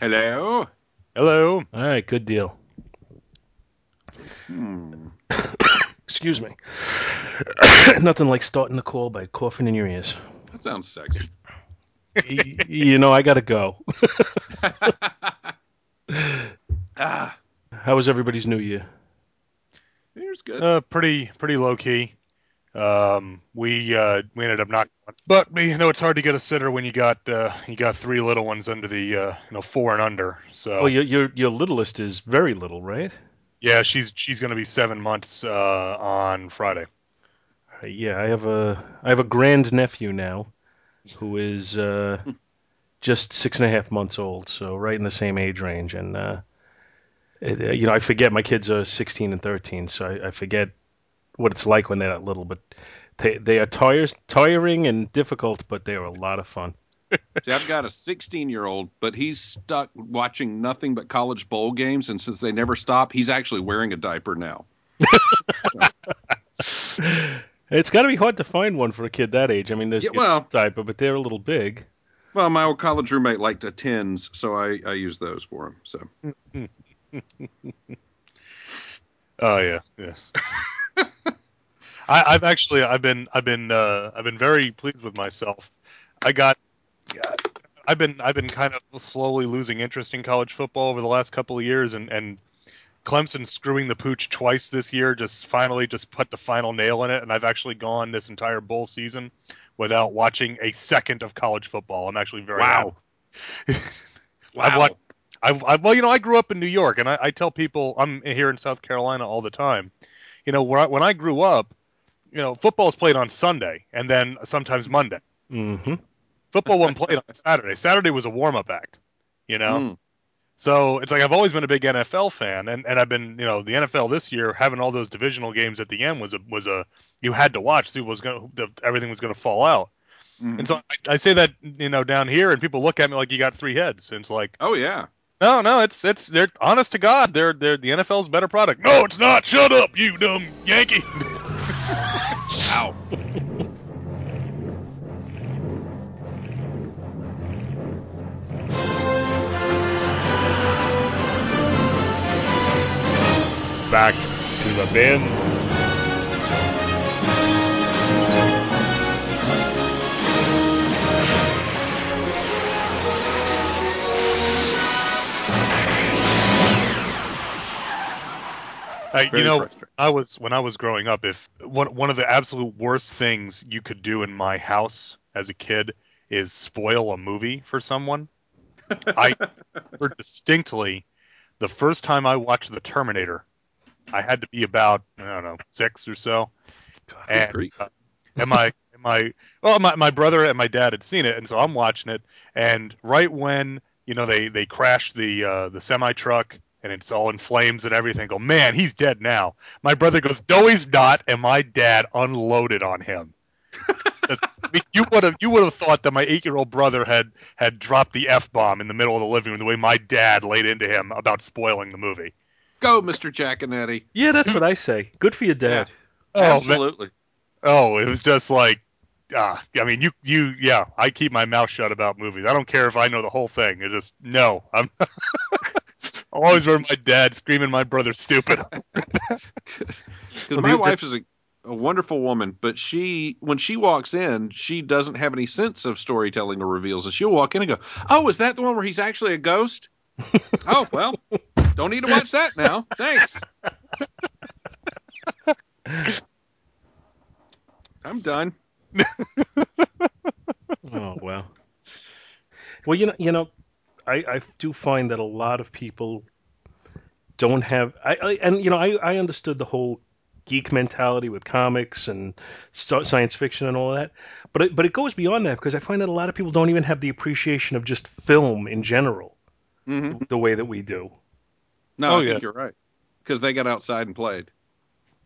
Hello. Hello. All right, good deal. Hmm. Excuse me. Nothing like starting the call by coughing in your ears. That sounds sexy. Y- you know, I gotta go. ah, How was everybody's New Year? here's good. Uh, pretty pretty low key. Um, we uh, we ended up not, but you know it's hard to get a sitter when you got uh, you got three little ones under the uh, you know four and under. So Oh, your your your littlest is very little, right? yeah, she's she's gonna be seven months uh, on Friday. Uh, Yeah, I have a I have a grand nephew now, who is uh, just six and a half months old, so right in the same age range. And uh, it, uh, you know, I forget my kids are sixteen and thirteen, so I, I forget what it's like when they're that little. But they they are tires, tiring and difficult, but they are a lot of fun. See, I've got a 16 year old, but he's stuck watching nothing but college bowl games, and since they never stop, he's actually wearing a diaper now. It's got to be hard to find one for a kid that age. I mean, there's Yeah, well- diaper, but they're a little big. Well, my old college roommate liked Attends, so I, I use those for him. So Oh yeah, yeah. I, I've actually I've been I've been uh, I've been very pleased with myself. I got I've been I've been kind of slowly losing interest in college football over the last couple of years, and and Clemson screwing the pooch twice this year just finally just put the final nail in it, and I've actually gone this entire bowl season without watching a second of college football. I'm actually very wow, wow. I've watched I, I well, you know, I grew up in New York, and I, I tell people I'm here in South Carolina all the time. You know, when I, when I grew up, you know, football is played on Sunday and then sometimes Monday. hmm Football wasn't played on Saturday. Saturday was a warm up act. You know, Mm. so it's like I've always been a big NFL fan, and, and I've been, you know, the NFL this year having all those divisional games at the end was a was a you had to watch. See, what was going to everything was going to fall out. Mhm. And so I, I say that you know down here, and people look at me like you got three heads. And it's like, Oh yeah. No, no, it's it's they're honest to God, they're they're the NFL's better product. No, it's not. Shut up, you dumb Yankee. Wow. Back to the bin. Very you know. I was when I was growing up. If one one of the absolute worst things you could do in my house as a kid is spoil a movie for someone, I remember distinctly the first time I watched The Terminator. I had to be about I don't know six or so, and uh, and my and my well my my brother and my dad had seen it, and so I'm watching it, and right when you know they they crash the uh, the semi truck and it's all in flames and everything. Go, man, he's dead now. My brother goes, no, he's not, and my dad unloaded on him. I mean, you would have you would have thought that my eight year old brother had had dropped the f bomb in the middle of the living room the way my dad laid into him about spoiling the movie. Go, Mr. Giaconetti. Yeah, that's what I say. Good for your dad. Oh, man. Absolutely. Oh, it was just like, ah, I mean, you, you, yeah, I keep my mouth shut about movies. I don't care if I know the whole thing. It's just no. I'm. I always remember my dad screaming, "My brother stupid." Because my wife is a, a wonderful woman, but she, when she walks in, she doesn't have any sense of storytelling or reveals. And she'll walk in and go, "Oh, is that the one where he's actually a ghost?" oh, well, don't need to watch that now. Thanks. I'm done. Oh well. Well, you know, you know, I, I do find that a lot of people don't have. I, I and you know, I, I understood the whole geek mentality with comics and science fiction and all that, but it, but it goes beyond that because I find that a lot of people don't even have the appreciation of just film in general hmm the way that we do. No, Oh, I think yeah. you're right. Because they got outside and played.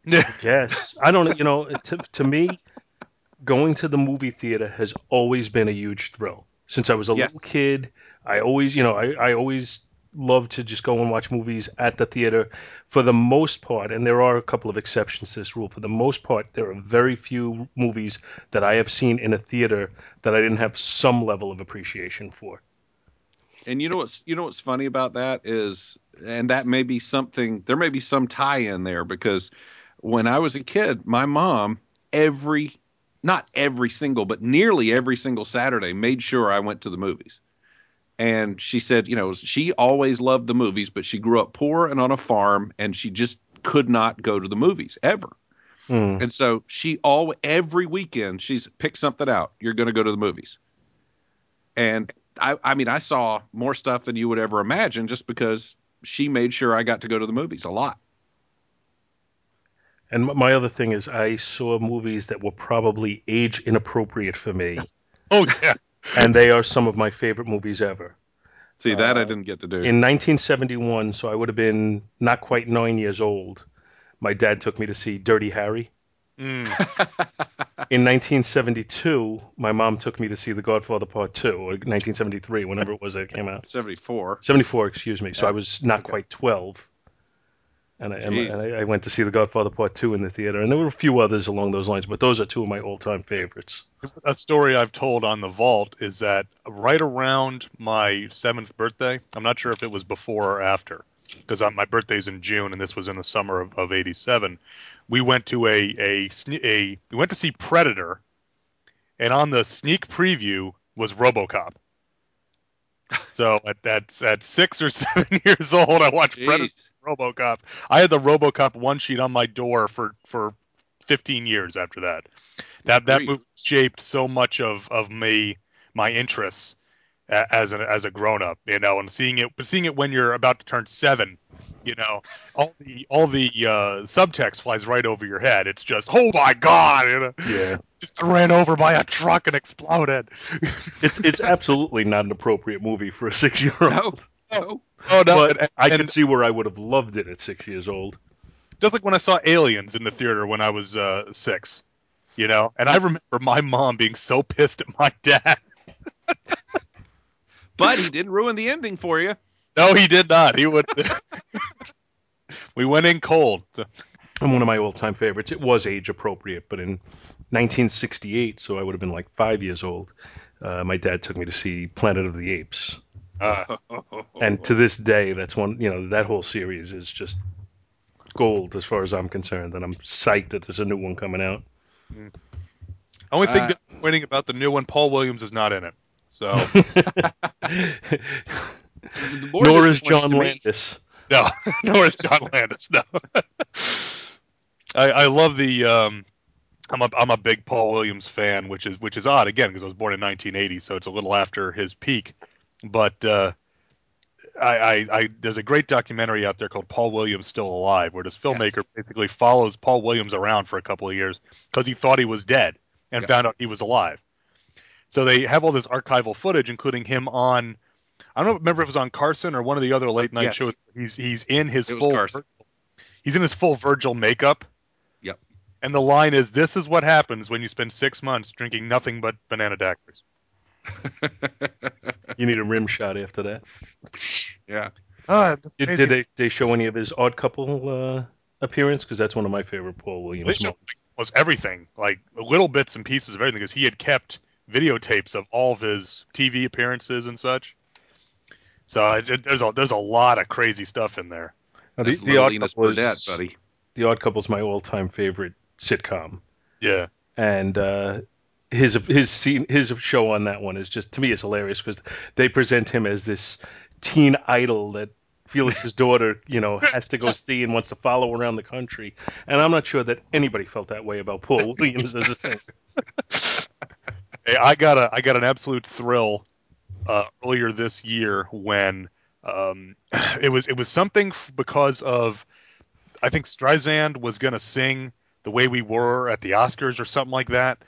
Yes, I don't. You know, to to me, going to the movie theater has always been a huge thrill. Since I was a Yes. little kid, I always, you know, I, I always love to just go and watch movies at the theater. For the most part, and there are a couple of exceptions to this rule. For the most part, there are very few movies that I have seen in a theater that I didn't have some level of appreciation for. And you know what's you know what's funny about that is, and that may be something. There may be some tie in there because when I was a kid, my mom every, not every single, but nearly every single Saturday made sure I went to the movies. And she said, you know, she always loved the movies, but she grew up poor and on a farm, and she just could not go to the movies ever. Hmm. And so she all every weekend she's pick something out. You're going to go to the movies. And I, I mean, I saw more stuff than you would ever imagine just because she made sure I got to go to the movies a lot. And my other thing is, I saw movies that were probably age inappropriate for me, Oh yeah. And they are some of my favorite movies ever. See, that I Uh, didn't get to do. In 1971, so I would have been not quite nine years old. My dad took me to see Dirty Harry. Mm. In 1972, my mom took me to see The Godfather Part 2, or 1973, whenever it was that it came out. 74. 74, excuse me. So Yeah. I was not Okay. quite 12. And, I, and, I, I went to see The Godfather Part 2 in the theater. And there were a few others along those lines, but those are two of my all time favorites. A story I've told on the vault is that right around my seventh birthday, I'm not sure if it was before or after, because my birthday's in June and this was in the summer of, of '87. We went to a a, a we went to see Predator, and on the sneak preview was RoboCop. So at at, at six or seven years old, I watched Predator. Jeez. RoboCop. I had the RoboCop one sheet on my door for for 15 years after that. That that Grief. movie shaped so much of of me my interests as an as a grown up, you know, and seeing it but seeing it when you're about to turn 7, you know, all the all the uh, subtext flies right over your head. It's just, "Oh my god," you know, Yeah. just ran over by a truck and exploded. It's it's absolutely not an appropriate movie for a six year old. No. No. Oh no, But and- I and- can see where I would have loved it at six years old. just like when I saw Aliens in the theater when I was uh, six, you know. And I remember my mom being so pissed at my dad. But he didn't ruin the ending for you. No, he did not. He would. we went in cold. So- And one of my all time favorites. It was age appropriate, but in 1968, so I would have been like five years old, uh, my dad took me to see Planet of the Apes. Uh, And to this day, that's one, you know, that whole series is just gold as far as I'm concerned. And I'm psyched that there's a new one coming out. only thing Uh, disappointing about the new one, Paul Williams is not in it. So The more Nor is John Landis. no, nor is John Landis. No. I, I love the. Um, I'm a I'm a big Paul Williams fan, which is which is odd again because I was born in 1980, so it's a little after his peak. But uh, I, I, I there's a great documentary out there called Paul Williams Still Alive, where this filmmaker basically follows Paul Williams around for a couple of years because he thought he was dead and Yeah. found out he was alive. So they have all this archival footage, including him on. I don't remember if it was on Carson or one of the other late night Yes. shows. He's he's in his It full he's in his full Virgil makeup. Yep. And the line is, "This is what happens when you spend six months drinking nothing but banana daiquiris." You need a rim shot after that. yeah. Ah, that's Did, amazing. did they, they show any of his odd couple uh, appearance? Because that's one of my favorite Paul Williams This moments. was everything, like little bits and pieces of everything, because he had kept videotapes of all of his TV appearances and such. So it, it- there's a there's a lot of crazy stuff in there. Now, the, the Odd Linus Couple Burdett, is, buddy. The Odd Couple's my all time favorite sitcom. Yeah, and uh, his his scene his show on that one is just to me it's hilarious because they present him as this teen idol that Felix's daughter you know has to go see and wants to follow around the country, and I'm not sure that anybody felt that way about Paul Williams as a singer. Hey, I got a I got an absolute thrill uh, earlier this year when um, it was it was something f- because of I think Streisand was going to sing the way we were at the Oscars or something like that,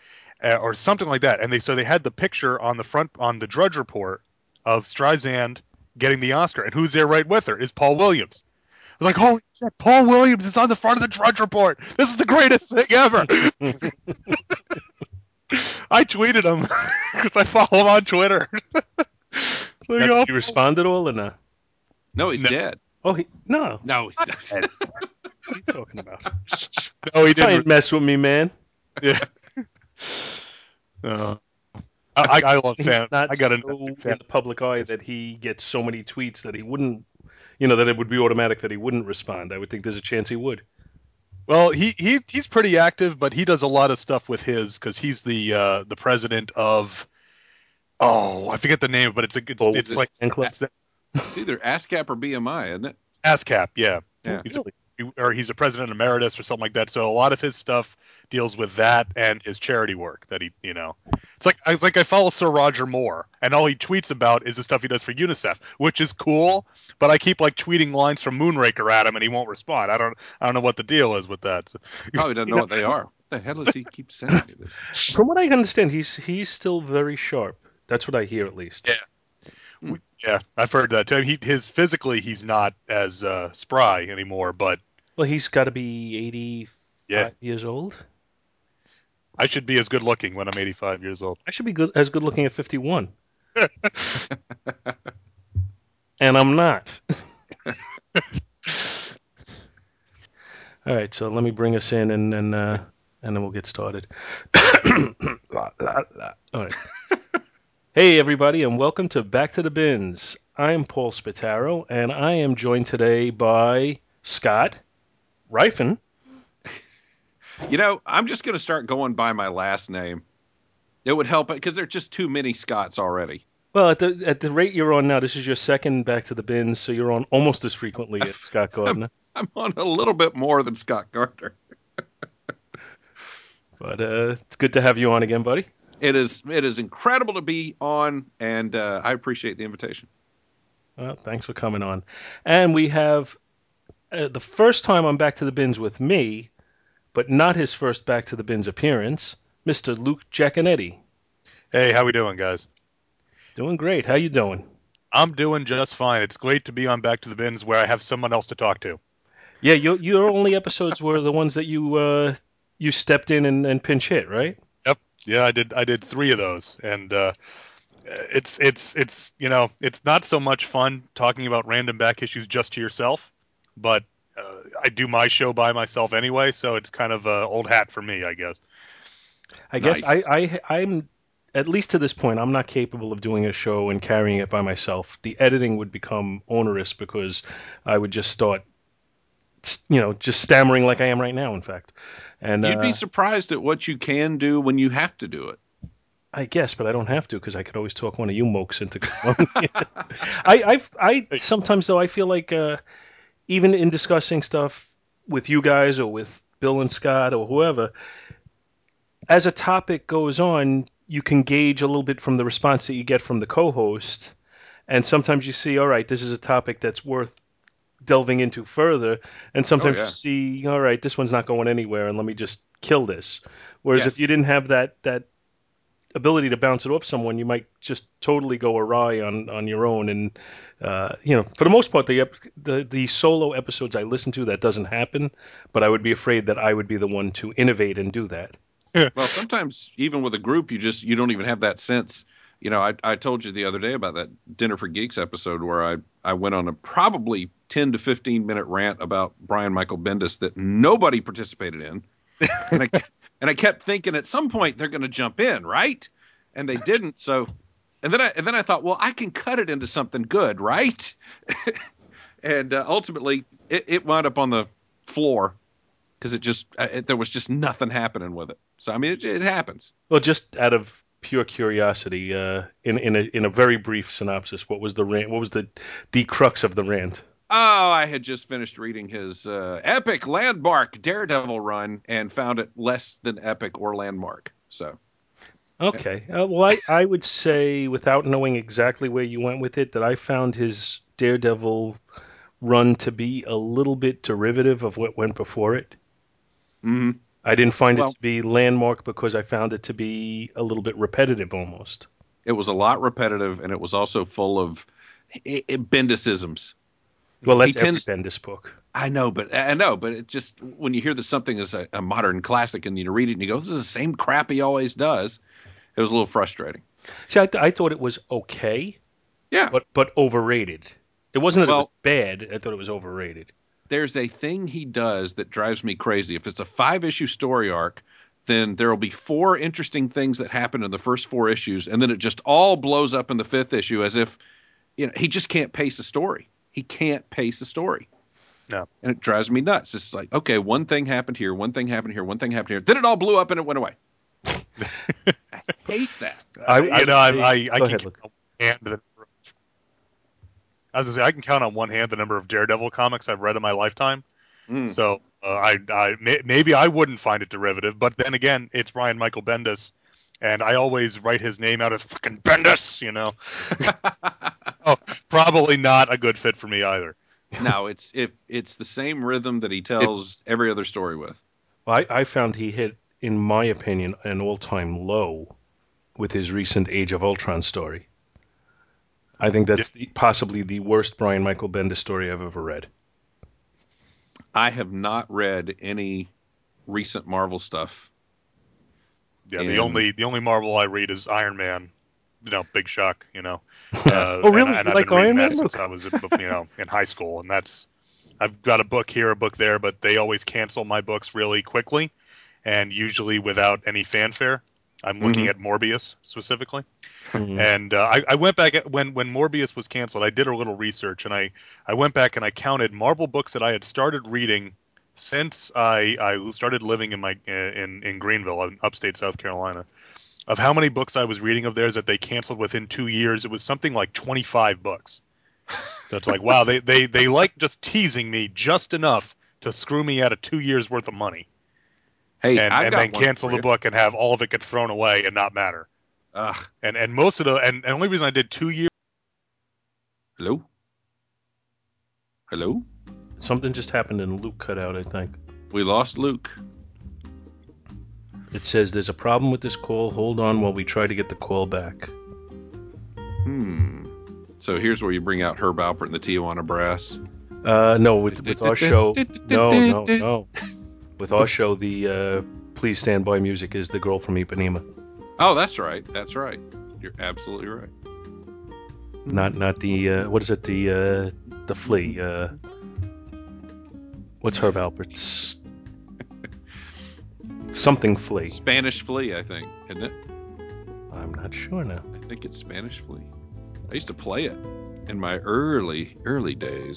uh, or something like that, and they so they had the picture on the front on the Drudge Report of Streisand getting the Oscar, and who's there right with her is Paul Williams. I was like, holy shit, Paul Williams is on the front of the Drudge Report. This is the greatest thing ever. I tweeted him because I follow him on Twitter. Like, Now, oh, did you respond at all or no? No, he's No. dead. Oh, he, no. No, he's not. What are you talking about? no, he didn't. and mess with me, man. Yeah. Uh, I, I love He's fan. not I got so a in the public eye that he gets so many tweets that he wouldn't, you know, that it would be automatic that he wouldn't respond. I would think there's a chance he would. Well, he, he he's pretty active, but he does a lot of stuff with his because he's the uh, the president of. Oh, I forget the name, but it's a it's, Oh, it's the like it's It's either ASCAP or BMI, isn't it? ASCAP, yeah. Yeah. He's a, or he's a president emeritus or something like that. So a lot of his stuff deals with that and his charity work that he, you know, it's like it's like I follow Sir Roger Moore, and all he tweets about is the stuff he does for UNICEF, which is cool. But I keep like tweeting lines from Moonraker at him, and he won't respond. I don't I don't know what the deal is with that. So, Probably doesn't know what they are. What the hell does he keep sending me this? From what I understand, he's he's still very sharp. That's what I hear, at least. Yeah. yeah, I've heard that. too. He his physically he's not as uh, spry anymore, but Well, he's got to be 85 Yeah. years old. I should be as good looking when I'm 85 years old. I should be good as good looking at 51. and I'm not. All right, so let me bring us in and then uh, and then we'll get started. All right. hey everybody and welcome to Back to the Bins. I'm Paul Spataro and I am joined today by Scott Rifen. You know, I'm just going to start going by my last name. It would help because there are just too many Scots already. Well, at the at the rate you're on now, this is your second Back to the Bins, so you're on almost as frequently as Scott Gardner. I'm on a little bit more than Scott Gardner. But uh, it's good to have you on again, buddy. It is it is incredible to be on, and uh, I appreciate the invitation. Well, thanks for coming on. And we have uh, the first time I'm back to the bins with me, but not his first back to the bins appearance, Mr. Luke Giaconetti. Hey, how we doing, guys? Doing great. How you doing? I'm doing just fine. It's great to be on Back to the Bins where I have someone else to talk to. Yeah, your your only episodes were the ones that you uh, you stepped in and, and pinch hit, right? Yep. Yeah, I did. I did three of those, and uh, it's it's it's you know it's not so much fun talking about random back issues just to yourself, but uh, I do my show by myself anyway, so it's kind of uh, old hat for me, I guess. I guess Nice. I, I I'm at least to this point I'm not capable of doing a show and carrying it by myself. The editing would become onerous because I would just start you know just stammering like I am right now in fact. And You'd uh, be surprised at what you can do when you have to do it. I guess, but I don't have to because I could always talk one of you mokes into. I, I, I sometimes though I feel like uh, even in discussing stuff with you guys or with Bill and Scott or whoever, as a topic goes on, you can gauge a little bit from the response that you get from the co-host, and sometimes you see, all right, this is a topic that's worth delving into further, and oh, sometimes yeah. you see, all right, this one's not going anywhere, and let me just kill this. Whereas if you didn't have that that ability to bounce it off someone, you might just totally go awry on, on your own. And uh, you know, for the most part, the, ep- the the solo episodes I listen to, that doesn't happen. But I would be afraid that I would be the one to innovate and do that. Well, sometimes even with a group, you just you don't even have that sense. You know, I, I told you the other day about that Dinner for Geeks episode where I, I went on a probably 10 to 15 minute rant about Brian Michael Bendis that nobody participated in. And I, and I kept thinking at some point they're going to jump in, right? And they didn't. So, and then I, and then I thought, well, I can cut it into something good, right? and uh, ultimately it, it wound up on the floor because it just, uh, it, there was just nothing happening with it. So, I mean, it, it happens. Well, just out of pure curiosity, uh, in in a in a very brief synopsis, what was the rant? What was the the crux of the rant? Oh, I had just finished reading his uh, epic landmark Daredevil run and found it less than epic or landmark. So, Okay. Uh, well, I, I would say, without knowing exactly where you went with it, that I found his Daredevil run to be a little bit derivative of what went before it. mhm. I didn't find Well- it to be landmark because I found it to be a little bit repetitive almost. it was a lot repetitive and it was also full of i- i- Bendisisms. Well, that's tends- Bendis book. I know, but I know, but it just when you hear that something is a, a modern classic and you read it and you go, "This is the same crap he always does," it was a little frustrating. See, I, th- I thought it was okay, Yeah, but but overrated. It wasn't that it was bad. I thought it was overrated. there's a thing he does that drives me crazy. If it's a five issue story arc, then there will be four interesting things that happen in the first four issues, and then it just all blows up in the fifth issue as if you know he just can't pace a story. He can't pace a story. No. And it drives me nuts. It's like, okay, one thing happened here, one thing happened here, one thing happened here. Then it all blew up and it went away. I hate that. I- I would know, I, say- I, I go can ahead, count Luke. on one hand the number of, I was say I can count on one hand the number of Daredevil comics I've read in my lifetime. Mm. So uh, I, I may, maybe I wouldn't find it derivative, but then again, it's Brian Michael Bendis, and I always write his name out as fucking Bendis, you know. oh, probably not a good fit for me either. no, it's if it's the same rhythm that he tells every other story with. Well, I, I found he hit, in my opinion, an all-time low with his recent Age of Ultron story. I think that's the, possibly the worst Brian Michael Bendis story I've ever read. I have not read any recent Marvel stuff. Yeah, And- the only the only Marvel I read is Iron Man. You know, big shock. You know. Oh, really? And, and I've like Iron Man? since I was, in, you know, in high school, and that's. I've got a book here, a book there, but they always cancel my books really quickly, and usually without any fanfare. I'm looking Mhm. at Morbius specifically, Mhm. and uh, I, I went back at, when when Morbius was canceled. I did a little research, and I I went back and I counted Marvel books that I had started reading since I I started living in my in in Greenville, in upstate South Carolina. Of how many books I was reading of theirs that they canceled within two years, it was something like 25 books. So it's like, wow, they, they, they like just teasing me just enough to screw me out of two years worth of money, Hey, and, and then cancel the book and have all of it get thrown away and not matter. Ugh. And and most of the and, and only reason I did two years hello, hello. Something just happened and Luke cut out, I think. We lost Luke. It says there's a problem with this call. Hold on while we try to get the call back. Hmm. So here's where you bring out Herb Alpert and the Tijuana Brass. Uh, no, with, with our show, no, no, no. With our show, the uh, "Please Stand By" music is the girl from Ipanema, Oh, that's right. That's right. You're absolutely right. not not the uh, what is it? The uh, the flea. Uh, what's Herb Alpert's? Something flea. Spanish Flea, I think, isn't it? I'm not sure now. I think it's Spanish Flea. I used to play it in my early, early days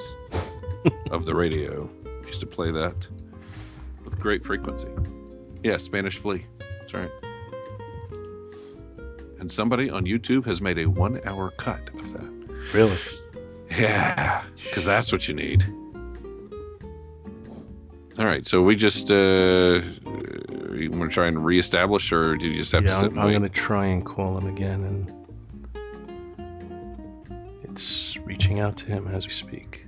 of the radio. I used to play that with great frequency. Yeah, Spanish Flea. That's right. And somebody on YouTube has made a one hour cut of that. Really? Yeah, because that's what you need. All right, so we just uh, you want to try and reestablish, or do you just have to yeah, sit I'm, I'm gonna try and call him again, and it's reaching out to him as we speak,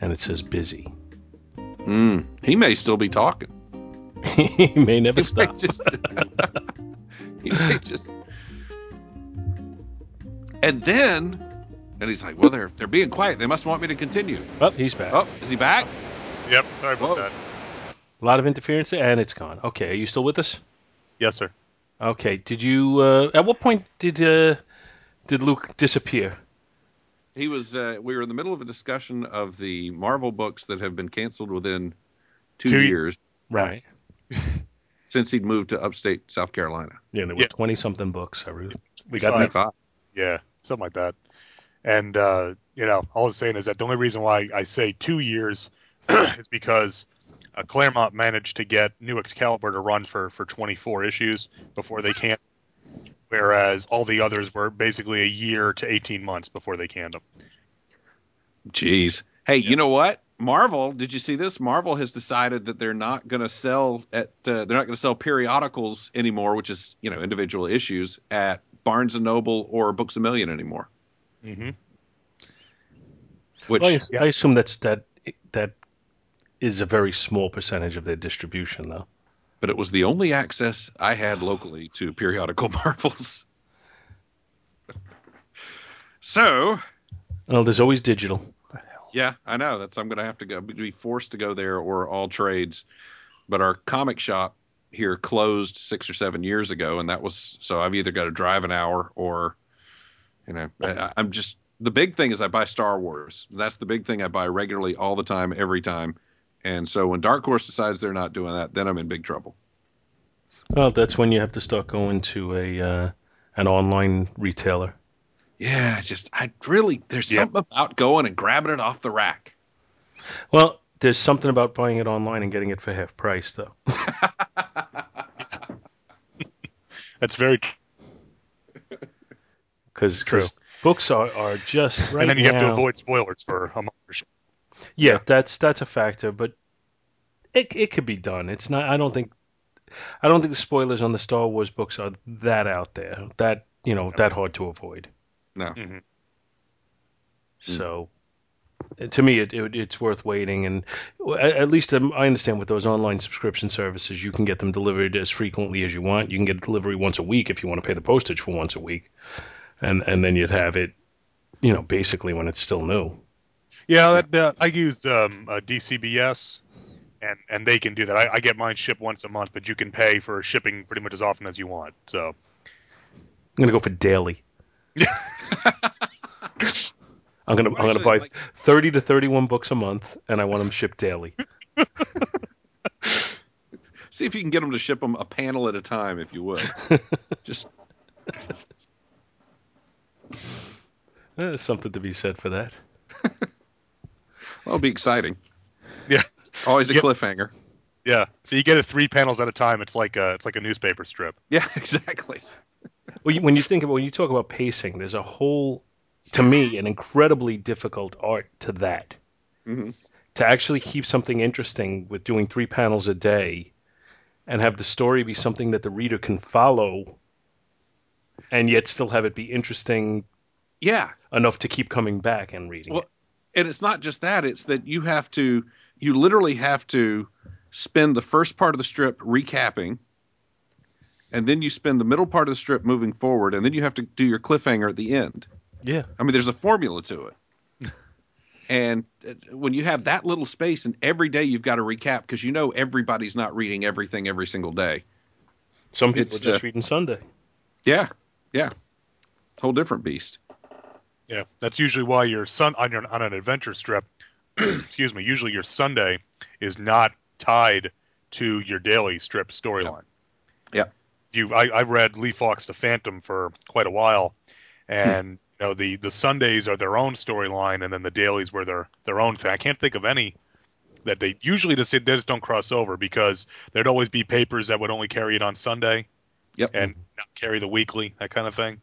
and it says busy. Mm, he may still be talking. he may never He may stop. just- he may just. And then, and he's like, "Well, they're they're being quiet. They must want me to continue." Oh, he's back. Oh, is he back? Yep, sorry about Whoa. that. A lot of interference, there, and it's gone. Okay, are you still with us? Yes, sir. Okay. Did you? Uh, at what point did uh, did Luke disappear? He was. Uh, we were in the middle of a discussion of the Marvel books that have been canceled within two, Two- years Right. since he'd moved to upstate South Carolina. Yeah, there were Yeah. twenty something books. I re- we got Five. that. Five. Yeah, something like that. And uh, you know, all I'm saying is that the only reason why I say two years is because uh, Claremont managed to get New Excalibur to run for for 24 issues before they canned, whereas all the others were basically a year to 18 months before they canned them. Jeez. Hey, you know what? Marvel, did you see this? Marvel has decided that they're not going to sell at uh, they're not going to sell periodicals anymore, which is, you know, individual issues at Barnes and Noble or Books a Million anymore. Mm-hmm. Which Well, I, Yeah. I assume that's that that is a very small percentage of their distribution, though. but it was the only access I had locally to periodical Marvels. so, Well, there's always digital. Yeah, I know. That's I'm going to have to go be forced to go there or all trades. But our comic shop here closed six or seven years ago, and that was so I've either got to drive an hour or, you know, I, I'm just the big thing is I buy Star Wars. That's the big thing I buy regularly all the time, every time. And so when Dark Horse decides they're not doing that, then I'm in big trouble. Well, that's when you have to start going to a uh, an online retailer. Yeah, just I really there's Yeah. something about going and grabbing it off the rack. Well, there's something about buying it online and getting it for half price, though. That's very true. Because True. books are, are just right and then you have to avoid spoilers for a month or so. Yeah, Yeah. that's that's a factor, but it it could be done. It's not. I don't think. I don't think the spoilers on the Star Wars books are that out there. That you know that hard to avoid. No. Mhm. So, to me, it, it it's worth waiting, and at, at least um, I understand with those online subscription services, you can get them delivered as frequently as you want. You can get delivery once a week if you want to pay the postage for once a week, and and then you'd have it, you know, basically when it's still new. Yeah, that, uh, I use um, uh, DCBS, and and they can do that. I, I get mine shipped once a month, but you can pay for shipping pretty much as often as you want. So I'm gonna go for daily. I'm gonna I'm gonna buy like- thirty to thirty one books a month, and I want them shipped daily. See if you can get them to ship them a panel at a time, if you would. just There's something to be said for that. Well, it'll be exciting. yeah, Always a Yep. cliffhanger. yeah. So you get it three panels at a time. It's like a it's like a newspaper strip. Yeah, exactly. Well, you, when you think about when you talk about pacing, there's a whole, to me, an incredibly difficult art to that. Mhm. To actually keep something interesting with doing three panels a day, and have the story be something that the reader can follow, and yet still have it be interesting Yeah, enough to keep coming back and reading Well, it. And it's not just that; it's that you have to, you literally have to spend the first part of the strip recapping, and then you spend the middle part of the strip moving forward, and then you have to do your cliffhanger at the end. Yeah. I mean, there's a formula to it. and uh, when you have that little space, and every day you've got to recap because you know everybody's not reading everything every single day. Some people It's, are just uh, reading Sunday. Yeah, yeah, whole different beast. Yeah, that's usually why your sun on your on an adventure strip. excuse me. Usually your Sunday is not tied to your daily strip storyline. Yeah. You, I, I read Lee Falk's the Phantom for quite a while, hmm. and you know the the Sundays are their own storyline, and then the dailies were their their own thing. I can't think of any that they usually just they just don't cross over because there'd always be papers that would only carry it on Sunday Yep. and not carry the weekly, that kind of thing.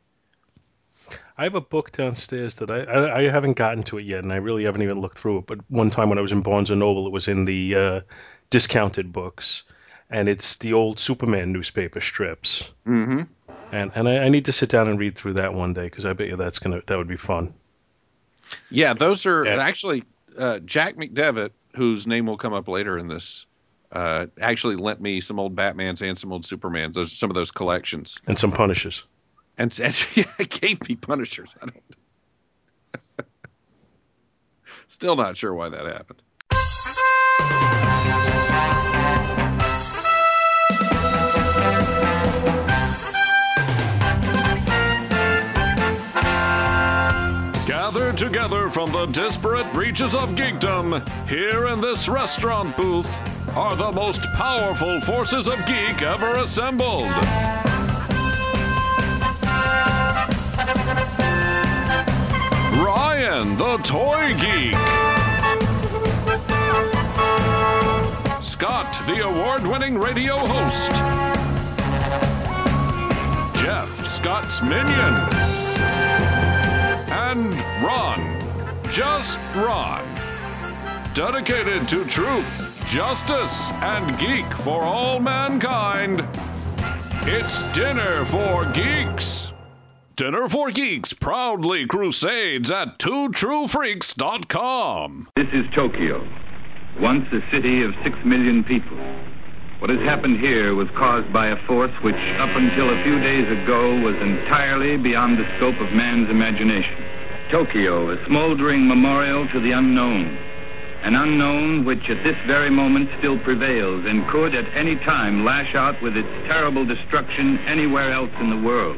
I have a book downstairs that I, I I haven't gotten to it yet, and I really haven't even looked through it. But one time when I was in Barnes and Noble, it was in the uh, discounted books, and it's the old Superman newspaper strips. Mm-hmm. And and I, I need to sit down and read through that one day because I bet you that's gonna that would be fun. Yeah, those are Yeah. actually uh, Jack McDevitt, whose name will come up later in this. Uh, actually lent me some old Batmans and some old Supermans. Those some of those collections, And some Punishers. And, and yeah, gave me Punishers. I don't. Still not sure why that happened. Gathered together from the disparate reaches of geekdom, here in this restaurant booth are the most powerful forces of geek ever assembled. Toy geek. Scott, the award winning radio host. Jeff, Scott's minion. And Ron, just Ron. Dedicated to truth, justice, and geek for all mankind. It's Dinner for Geeks. Dinner for Geeks proudly crusades at twotruefreaks.com. This is Tokyo, once a city of six million people. What has happened here was caused by a force which, up until a few days ago, was entirely beyond the scope of man's imagination. Tokyo, a smoldering memorial to the unknown. An unknown which at this very moment still prevails and could at any time lash out with its terrible destruction anywhere else in the world.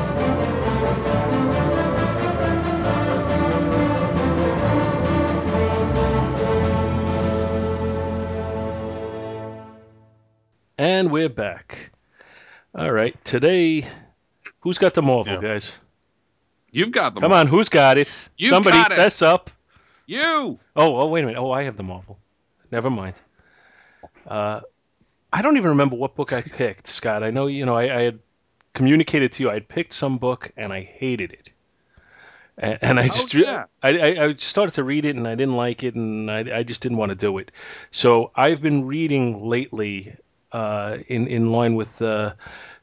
And we're back. All right, today, who's got the Marvel, Yeah. guys? You've got them. Come on, who's got it? You Somebody got it. fess up. You. Oh, oh, wait a minute. Oh, I have the Marvel. Never mind. Uh, I don't even remember what book I picked, Scott. I know, you know, I, I had communicated to you I had picked some book and I hated it. And, and I just, re- yeah. I, I, I started to read it and I didn't like it and I, I just didn't want to do it. So I've been reading lately, uh, in in line with uh,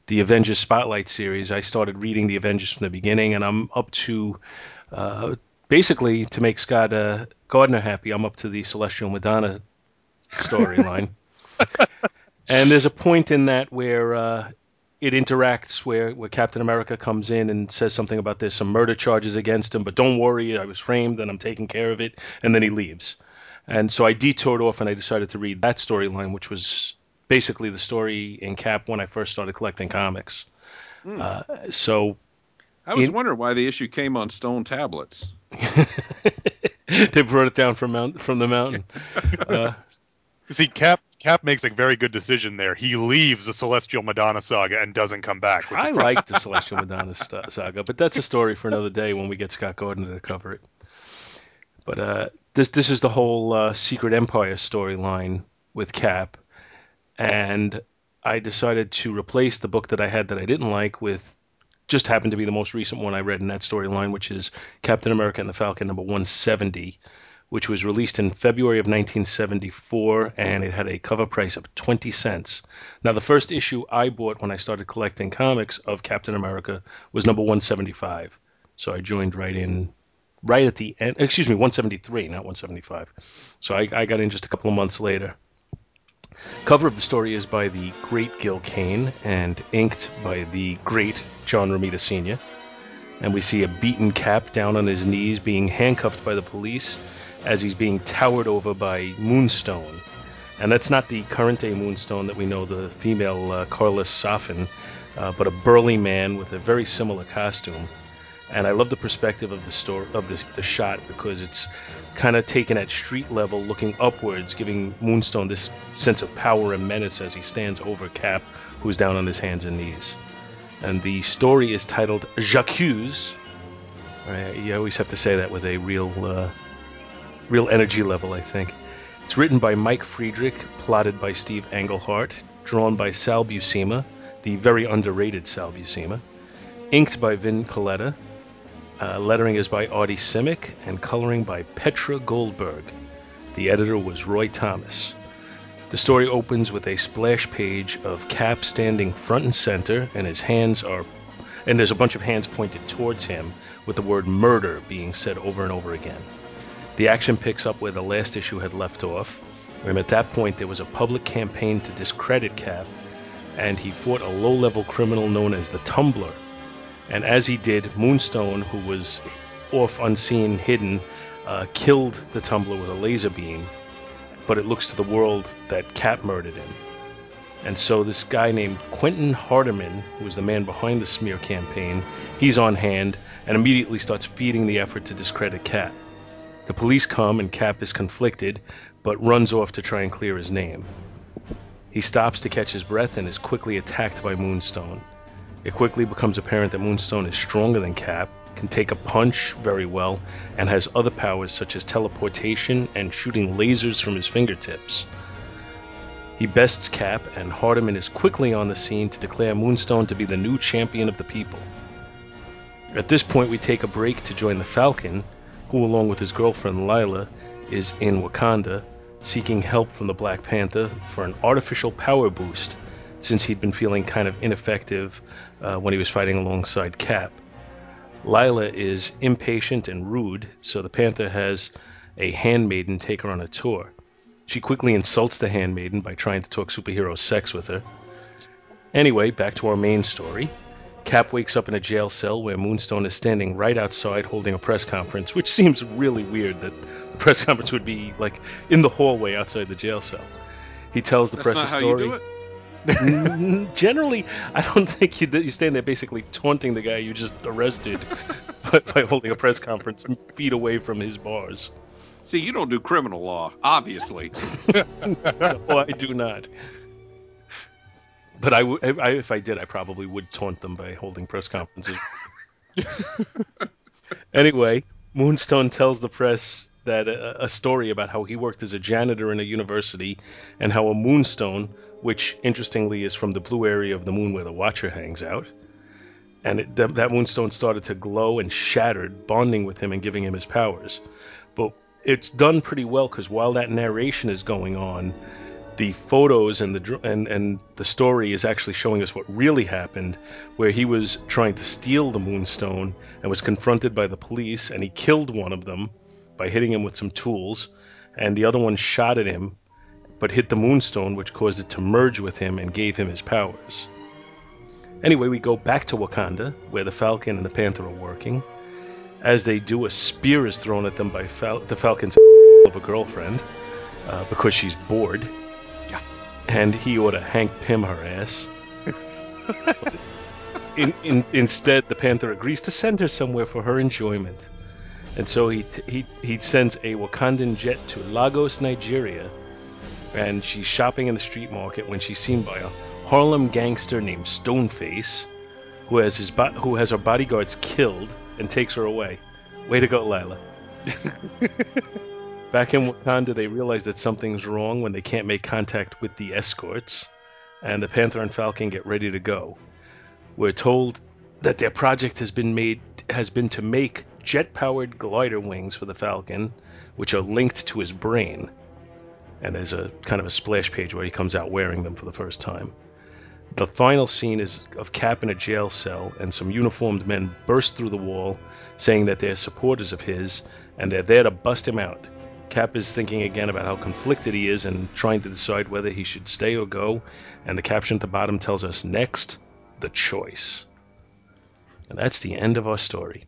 the Avengers Spotlight series. I started reading the Avengers from the beginning, and I'm up to uh, basically to make Scott uh, Gardner happy. I'm up to the Celestial Madonna storyline, and there's a point in that where. Uh, it interacts where, where Captain America comes in and says something about there's some murder charges against him, but don't worry, I was framed and I'm taking care of it, and then he leaves. And so I detoured off and I decided to read that storyline, which was basically the story in Cap when I first started collecting comics. Hmm. Uh, so I was In- wondering why the issue came on stone tablets. they brought it down from mount from the mountain. Uh, See, Cap Cap makes a very good decision there. He leaves the Celestial Madonna saga and doesn't come back. Which I like the Celestial Madonna st- saga, but that's a story for another day when we get Scott Gardner to cover it. But uh, this this is the whole uh, Secret Empire storyline with Cap, and I decided to replace the book that I had that I didn't like with just happened to be the most recent one I read in that storyline, which is Captain America and the Falcon number 170, which was released in February of 1974, and it had a cover price of 20 cents. Now, the first issue I bought when I started collecting comics of Captain America was number 175. So I joined right in, right at the end, excuse me, 173, not 175. So I, I got in just a couple of months later. Cover of the story is by the great Gil Kane and inked by the great John Romita Sr. And we see a beaten Cap down on his knees being handcuffed by the police as he's being towered over by Moonstone. And that's not the current day Moonstone that we know, the female uh, Karla Sofen, uh, but a burly man with a very similar costume. And I love the perspective of the story of the, the shot because it's kind of taken at street level, looking upwards, giving Moonstone this sense of power and menace as he stands over Cap, who's down on his hands and knees. And the story is titled J'accuse. Right, you always have to say that with a real, uh, real energy level, I think. It's written by Mike Friedrich, plotted by Steve Englehart, drawn by Sal Buscema, the very underrated Sal Buscema, inked by Vin Colletta, Uh, lettering is by Artie Simek, and coloring by Petra Goldberg. The editor was Roy Thomas. The story opens with a splash page of Cap standing front and center, and his hands are, and there's a bunch of hands pointed towards him, with the word murder being said over and over again. The action picks up where the last issue had left off, and at that point there was a public campaign to discredit Cap, and he fought a low level criminal known as the Tumbler. And as he did, Moonstone, who was off unseen, hidden, uh, killed the Tumbler with a laser beam, but it looks to the world that Cap murdered him. And so this guy named Quentin Harderman, who was the man behind the smear campaign, he's on hand and immediately starts feeding the effort to discredit Cap. The police come and Cap is conflicted, but runs off to try and clear his name. He stops to catch his breath and is quickly attacked by Moonstone. It quickly becomes apparent that Moonstone is stronger than Cap, can take a punch very well, and has other powers such as teleportation and shooting lasers from his fingertips. He bests Cap, and Harderman is quickly on the scene to declare Moonstone to be the new champion of the people. At this point, we take a break to join the Falcon, who, along with his girlfriend Lila, is in Wakanda seeking help from the Black Panther for an artificial power boost since he'd been feeling kind of ineffective uh, when he was fighting alongside Cap. Lila is impatient and rude, so the Panther has a handmaiden take her on a tour. She quickly insults the handmaiden by trying to talk superhero sex with her. Anyway, back to our main story. Cap wakes up in a jail cell where Moonstone is standing right outside holding a press conference, which seems really weird that the press conference would be like in the hallway outside the jail cell. He tells the That's press a story. Generally, I don't think you, you stand there basically taunting the guy you just arrested by, by holding a press conference feet away from his bars. See, you don't do criminal law, obviously. No, I do not. But I, w- I- if I did, I probably would taunt them by holding press conferences. anyway, Moonstone tells the press that a, a story about how he worked as a janitor in a university and how a moonstone, which interestingly is from the blue area of the moon where the Watcher hangs out, and it, that, that moonstone started to glow and shattered, bonding with him and giving him his powers. But it's done pretty well because while that narration is going on, the photos and the and and the story is actually showing us what really happened, where he was trying to steal the moonstone and was confronted by the police, and he killed one of them by hitting him with some tools, and the other one shot at him, but hit the moonstone, which caused it to merge with him and gave him his powers. Anyway, we go back to Wakanda, where the Falcon and the Panther are working. As they do, a spear is thrown at them by Fal- the Falcon's of a girlfriend uh, because she's bored. And he ought to Hank Pym her ass. in, in, instead, the Panther agrees to send her somewhere for her enjoyment. And so he, t- he, he sends a Wakandan jet to Lagos, Nigeria, and she's shopping in the street market when she's seen by a Harlem gangster named Stoneface, who has his bo- who has her bodyguards killed and takes her away. Way to go, Lila. Back in Wakanda, they realize that something's wrong when they can't make contact with the escorts, and the Panther and Falcon get ready to go. We're told that their project has been made has been to make jet-powered glider wings for the Falcon, which are linked to his brain. And there's a kind of a splash page where he comes out wearing them for the first time. The final scene is of Cap in a jail cell, and some uniformed men burst through the wall, saying that they're supporters of his, and they're there to bust him out. Cap is thinking again about how conflicted he is and trying to decide whether he should stay or go, and the caption at the bottom tells us next, the choice. And that's the end of our story.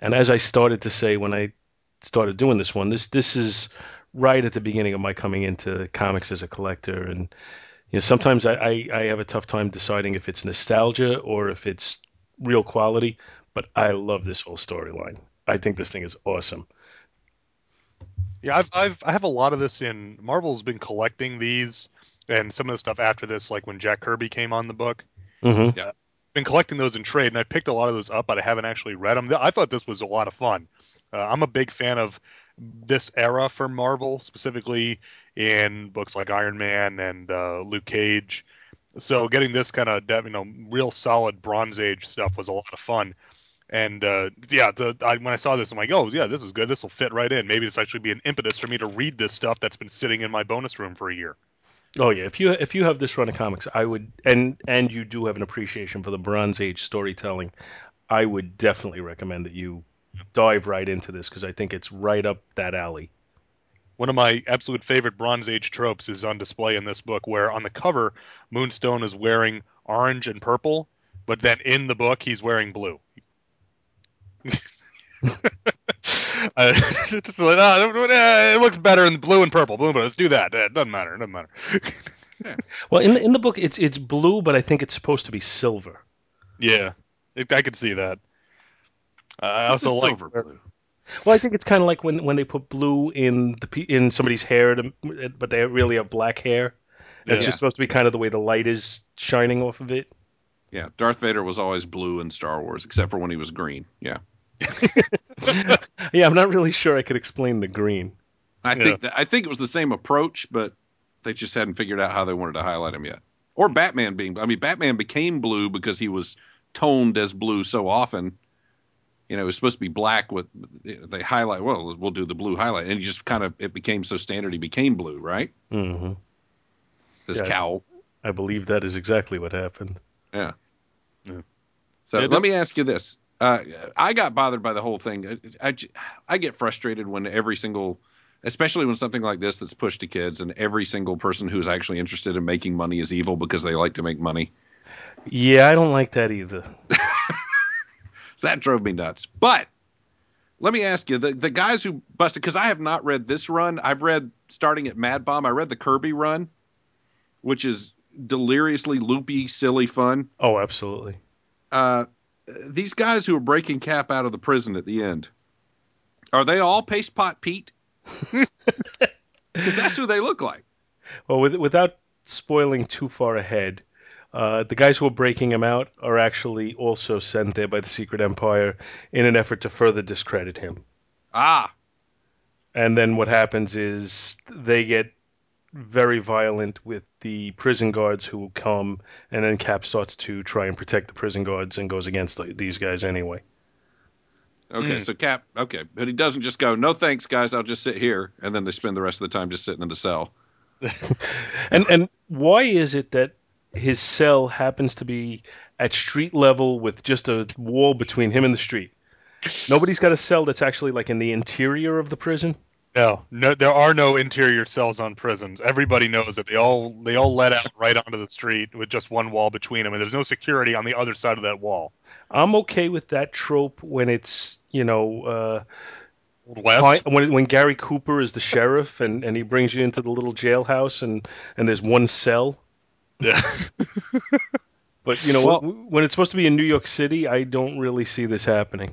And as I started to say when I started doing this one, this this is right at the beginning of my coming into comics as a collector and you know sometimes I, I, I have a tough time deciding if it's nostalgia or if it's real quality, but I love this whole storyline. I think this thing is awesome. Yeah, I've, I've I have a lot of this in Marvel's been collecting these and some of the stuff after this, like when Jack Kirby came on the book. Mm-hmm. Been collecting those in trade, and I picked a lot of those up, but I haven't actually read them. I thought this was a lot of fun. Uh, I'm a big fan of this era for Marvel, specifically in books like Iron Man and uh, Luke Cage. So getting this kind of you know real solid Bronze Age stuff was a lot of fun. And uh, yeah, the, I, when I saw this, I'm like, oh yeah, this is good. This will fit right in. Maybe this actually be an impetus for me to read this stuff that's been sitting in my bonus room for a year. Oh yeah, if you if you have this run of comics, I would and and you do have an appreciation for the Bronze Age storytelling, I would definitely recommend that you dive right into this because I think it's right up that alley. One of my absolute favorite Bronze Age tropes is on display in this book, where on the cover, Moonstone is wearing orange and purple, but then in the book, he's wearing blue. Uh, just like, "Ah, it looks better in blue and purple. Blue, but let's do that. It doesn't matter. It doesn't matter. Well, in the in the book, it's it's blue, but I think it's supposed to be silver. yeah, it, I could see that. Uh, I also like silver blue. Well, I think it's kind of like when, when they put blue in the in somebody's hair, to, but they really have black hair. It's just supposed to be kind of the way the light is shining off of it. Yeah, Darth Vader was always blue in Star Wars, except for when he was green. Yeah, Yeah, I'm not really sure I could explain the green. I Yeah. think that, I think it was the same approach, but They just hadn't figured out how they wanted to highlight him yet. Or Batman being. I mean, Batman became blue because he was toned as blue so often. You know, it was supposed to be black. With they highlight. Well, we'll do the blue highlight, and he just kind of it became so standard. He became blue, right? Mm-hmm. This Yeah. cowl. I believe that is exactly what happened. Yeah. Yeah. So Yeah, let me ask you this. Uh, I got bothered by the whole thing. I, I, I get frustrated when every single, especially when something like this that's pushed to kids, and every single person who's actually interested in making money is evil because they like to make money. Yeah, I don't like that either. So that drove me nuts. But let me ask you the, the guys who busted, because I have not read this run. I've read starting at Mad Bomb, I read the Kirby run, which is deliriously loopy, silly fun. Oh, absolutely. uh, these guys who are breaking Cap out of the prison at the end, are they all Paste Pot Pete? Because that's who they look like. Well, with, without spoiling too far ahead, uh, the guys who are breaking him out are actually also sent there by the Secret Empire in an effort to further discredit him. Ah, And then what happens is they get very violent with the prison guards who come, and then Cap starts to try and protect the prison guards and goes against the- these guys anyway. okay. Hmm. So Cap, okay, but he doesn't just go, "No thanks, guys. I'll just sit here," and then they spend the rest of the time just sitting in the cell. And and why is it that his cell happens to be at street level with just a wall between him and the street? Nobody's got a cell that's actually like in the interior of the prison. No, no, there are no interior cells on prisons. Everybody knows that they all they all let out right onto the street with just one wall between them, and there's no security on the other side of that wall. I'm okay with that trope when it's you know uh, West. When when Gary Cooper is the sheriff and, and he brings you into the little jailhouse and, and there's one cell. Yeah. But you know Well- when, when it's supposed to be in New York City, I don't really see this happening.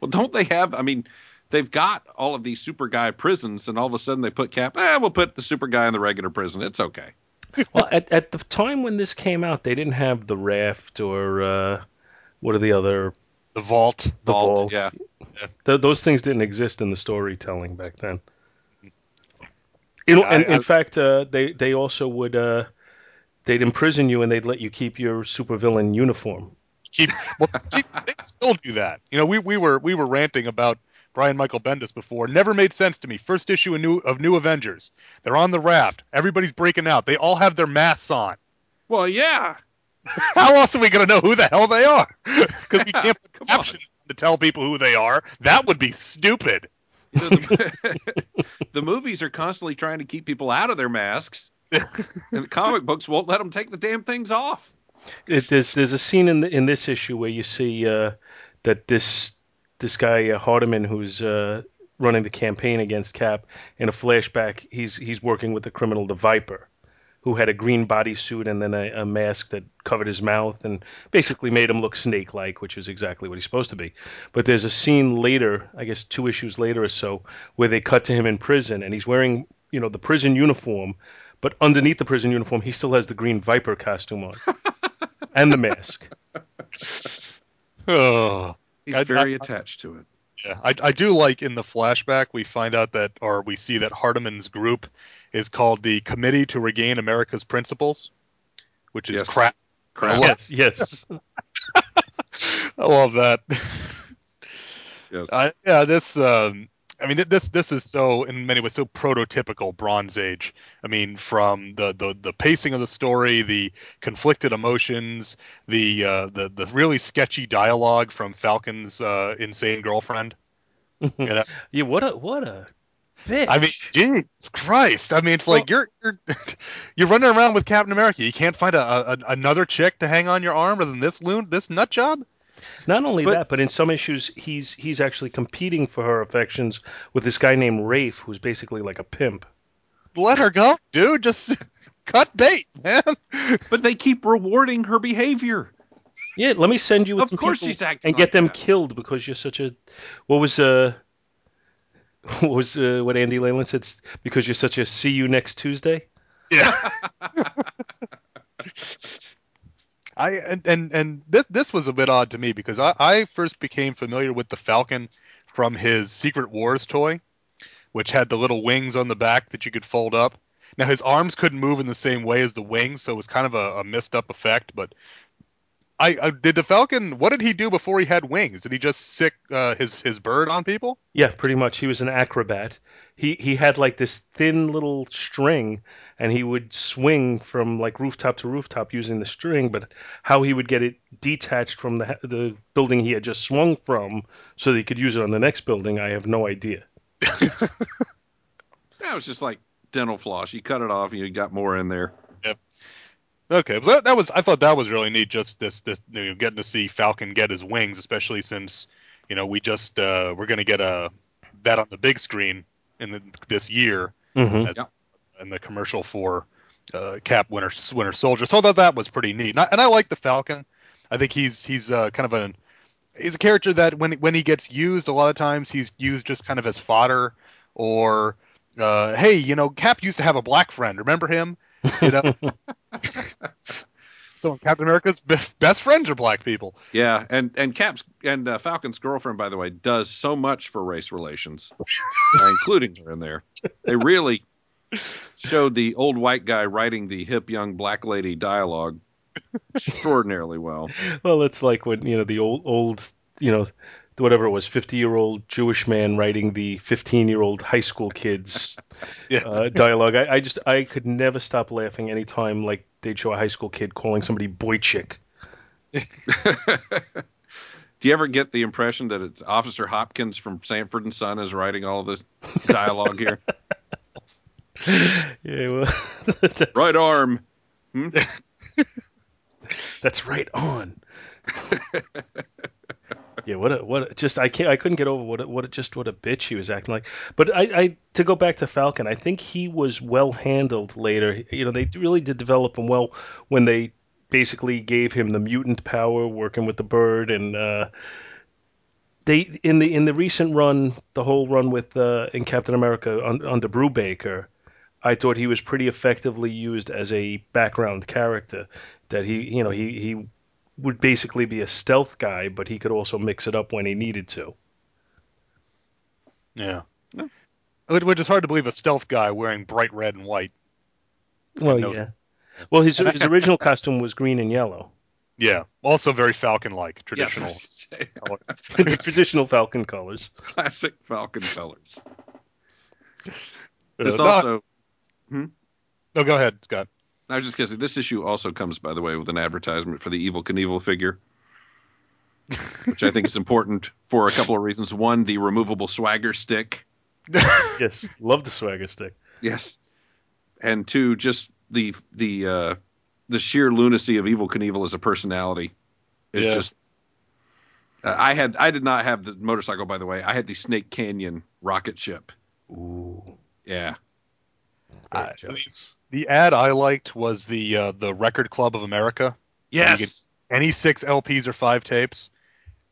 Well, don't they have? I mean, they've got all of these super guy prisons, and all of a sudden they put Cap. Eh, we'll put the super guy in the regular prison. It's okay. well, at at the time when this came out, they didn't have the raft or uh, what are the other the vault. the Vault, vault. yeah. Yeah. Th- those things didn't exist in the storytelling back then. You know, Yeah, and I- in fact, uh, they they also would uh, they'd imprison you and they'd let you keep your supervillain uniform. Keep well, they, they still do that. You know, we, we were we were ranting about Brian Michael Bendis before. Never made sense to me. First issue of new of New Avengers. They're on the raft. Everybody's breaking out. They all have their masks on. Well, yeah. How else are we going to know who the hell they are? Because we can't put Come on. captions to tell people who they are. That would be stupid. You the, the movies are constantly trying to keep people out of their masks, and the comic books won't let them take the damn things off. It, there's there's a scene in the, in this issue where you see uh, that this this guy uh, Harderman, who's uh, running the campaign against Cap, in a flashback, he's he's working with the criminal the Viper, who had a green bodysuit and then a, a mask that covered his mouth and basically made him look snake-like, which is exactly what he's supposed to be. But there's a scene later, I guess two issues later or so, where they cut to him in prison and he's wearing you know the prison uniform, but underneath the prison uniform, he still has the green Viper costume on. and the mask. Oh. He's I- very I- attached to it. Yeah, I, I do like in the flashback we find out that, or we see that Harderman's group is called the Committee to Regain America's Principles, which is Yes. crap. Crap. Yes, yes. I love that. Yes. I, yeah, this. Um, I mean, this this is so in many ways so prototypical Bronze Age. I mean, from the the, the pacing of the story, the conflicted emotions, the uh, the the really sketchy dialogue from Falcon's uh, insane girlfriend. You know? Yeah, what a what a bitch. I mean, Jesus Christ! I mean, it's like you're you're you're running around with Captain America. You can't find a, a another chick to hang on your arm other than this loon, this nut job. Not only but- that, but in some issues, he's he's actually competing for her affections with this guy named Rafe, who's basically like a pimp. Let her go, dude. Just cut bait, man. But they keep rewarding her behavior. Yeah, let me send you with Of some course people she's acting and get like them that. killed because you're such a. What was uh. What was uh, what Andy Leyland said? Because you're such a see you next Tuesday. Yeah. I and, and and this this was a bit odd to me because I, I first became familiar with the Falcon from his Secret Wars toy, which had the little wings on the back that you could fold up. Now his arms couldn't move in the same way as the wings, so it was kind of a, a messed up effect. But I, I did the Falcon. What did he do before he had wings? Did he just sick uh, his his bird on people? Yeah, pretty much. He was an acrobat. He he had like this thin little string, and he would swing from like rooftop to rooftop using the string. But how he would get it detached from the the building he had just swung from, so that he could use it on the next building, I have no idea. That was just like dental floss. You cut it off, and you got more in there. Okay, but that, that was I thought that was really neat. Just this, this you know, getting to see Falcon get his wings, especially since you know we just uh, we're going to get a that on the big screen in the, this year Mm-hmm. as, Yep. and the commercial for uh, Cap Winter Winter Soldier. So I thought that was pretty neat, and I, and I like the Falcon. I think he's he's uh, kind of an he's a character that when when he gets used, a lot of times he's used just kind of as fodder or uh, hey, you know, Cap used to have a black friend. Remember him? You know. so Captain America's be- best friends are black people. Yeah, and and Cap's and uh, Falcon's girlfriend, by the way, does so much for race relations, uh, including her in there. They really showed the old white guy writing the hip young black lady dialogue extraordinarily well. Well, it's like when you know the old old you know whatever it was, fifty year old Jewish man writing the fifteen year old high school kids Yeah. uh, dialogue. I, I just I could never stop laughing anytime like they'd show a high school kid calling somebody boy chick. Do you ever get the impression that it's Officer Hopkins from Sanford and Son is writing all this dialogue here? Yeah, well, that's, right arm. Hmm? That's right on. Yeah, what a what a, just I can't I couldn't get over what a, what a, just what a bitch he was acting like. But I, I to go back to Falcon, I think he was well handled later. You know, they really did develop him well when they basically gave him the mutant power, working with the bird, and uh, they in the in the recent run, the whole run with uh, in Captain America un, under Brubaker. I thought he was pretty effectively used as a background character. That he, you know, he he would basically be a stealth guy, but he could also mix it up when he needed to. Yeah. Yeah. Which which is hard to believe a stealth guy wearing bright red and white. Well, knows. yeah. Well, his his original costume was green and yellow, Yeah. Also very Falcon-like, Yes, I traditional. was gonna say, the traditional Falcon colors. classic Falcon colors. Uh, This no, also, no, go ahead, Scott. I was just say, this issue also comes, by the way, with an advertisement for the Evel Knievel figure, which I think is important for a couple of reasons. One, the removable swagger stick. Yes, love the swagger stick. Yes. And two, just the the uh, the sheer lunacy of Evel Knievel as a personality is Yeah. just. Uh, I had I did not have the motorcycle, by the way. I had the Snake Canyon rocket ship. Ooh, Yeah. jealous. The ad I liked was the uh, the Record Club of America. Yes. Any six LPs or five tapes,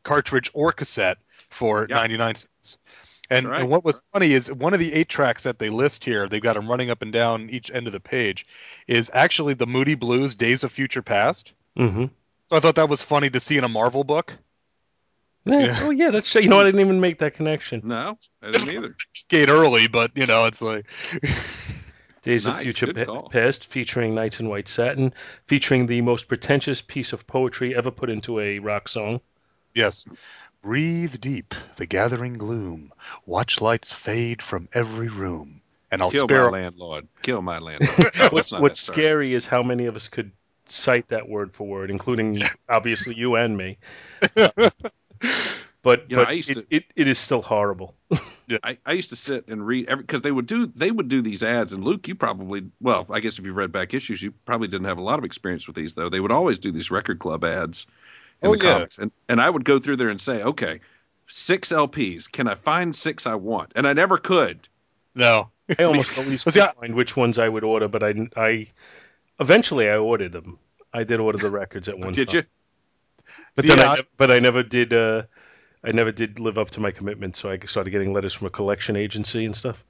cartridge or cassette for Yep. 99 cents. And, right. and what was funny is one of the eight tracks that they list here, they've got them running up and down each end of the page, is actually the Moody Blues Days of Future Past. Mm-hmm. So I thought that was funny to see in a Marvel book. Yeah. Yeah. Oh yeah, that's you know I didn't even make that connection. No, I didn't either. Skate early, but you know, it's like Days of Future good Pa- call. Past, featuring Nights in White Satin, featuring the most pretentious piece of poetry ever put into a rock song. Yes. Breathe deep the gathering gloom. Watch lights fade from every room. And I'll Kill spare my landlord. Kill my landlord. No, What's What's that, sorry. scary is how many of us could cite that word for word, including obviously you and me. But You know, but I used it, to- it, it is still horrible. I, I used to sit and read because they would do they would do these ads and Luke you probably well I guess if you've read back issues you probably didn't have a lot of experience with these though they would always do these record club ads in Oh, the yeah. comics and and I would go through there and say okay six LPs can I find six I want and I never could no. I almost always I- find which ones I would order, but I I eventually I ordered them. I did order the records at one did time. you But See, then I, I- but I never did. Uh, I never did live up to my commitment, so I started getting letters from a collection agency and stuff.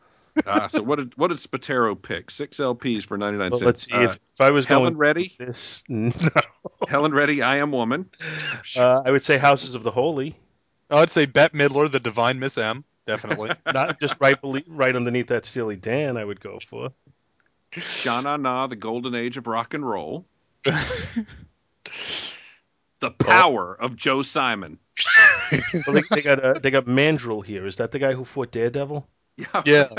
ah, so what did what did Spatero pick six LPs for ninety nine Well, cents let's see Uh, if, if I was Helen going Reddy this. No. Helen Reddy I am woman Uh, I would say Houses of the Holy, I'd say Bette Midler, the Divine Miss M, definitely. not just right belie- right underneath that Steely Dan. I would go for. Sha Na Na, the golden age of rock and roll. The power of Joe Simon. Well, they, they got uh, they got Mandrill here. Is that the guy who fought Daredevil? Yeah. Yeah,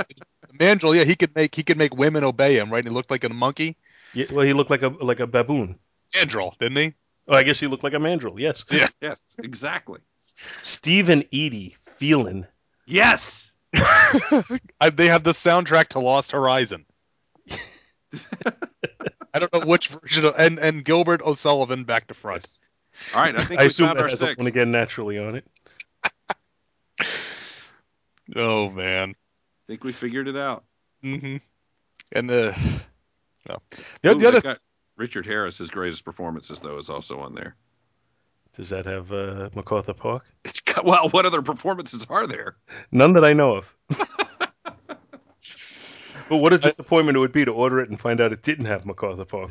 Mandrill. Yeah, he could make he could make women obey him, right? And he looked like a monkey. Yeah, well, he looked like a like a baboon. Mandrill, didn't he? Oh, I guess he looked like a mandrill. Yes. Yeah. Yes, exactly. Stephen Eady, Phelan. Yes. I, they have the soundtrack to Lost Horizon. I don't know which version of and and Gilbert O'Sullivan back to front. Yes. All right, I think I we assume found that our has six. one again naturally on it. Oh man. I think we figured it out. hmm And the no. the, Ooh, the other they got Richard Harris's greatest performances though is also on there. Does that have uh, MacArthur Park? It's got, well, what other performances are there? None that I know of. but what a disappointment it would be to order it and find out it didn't have MacArthur Park.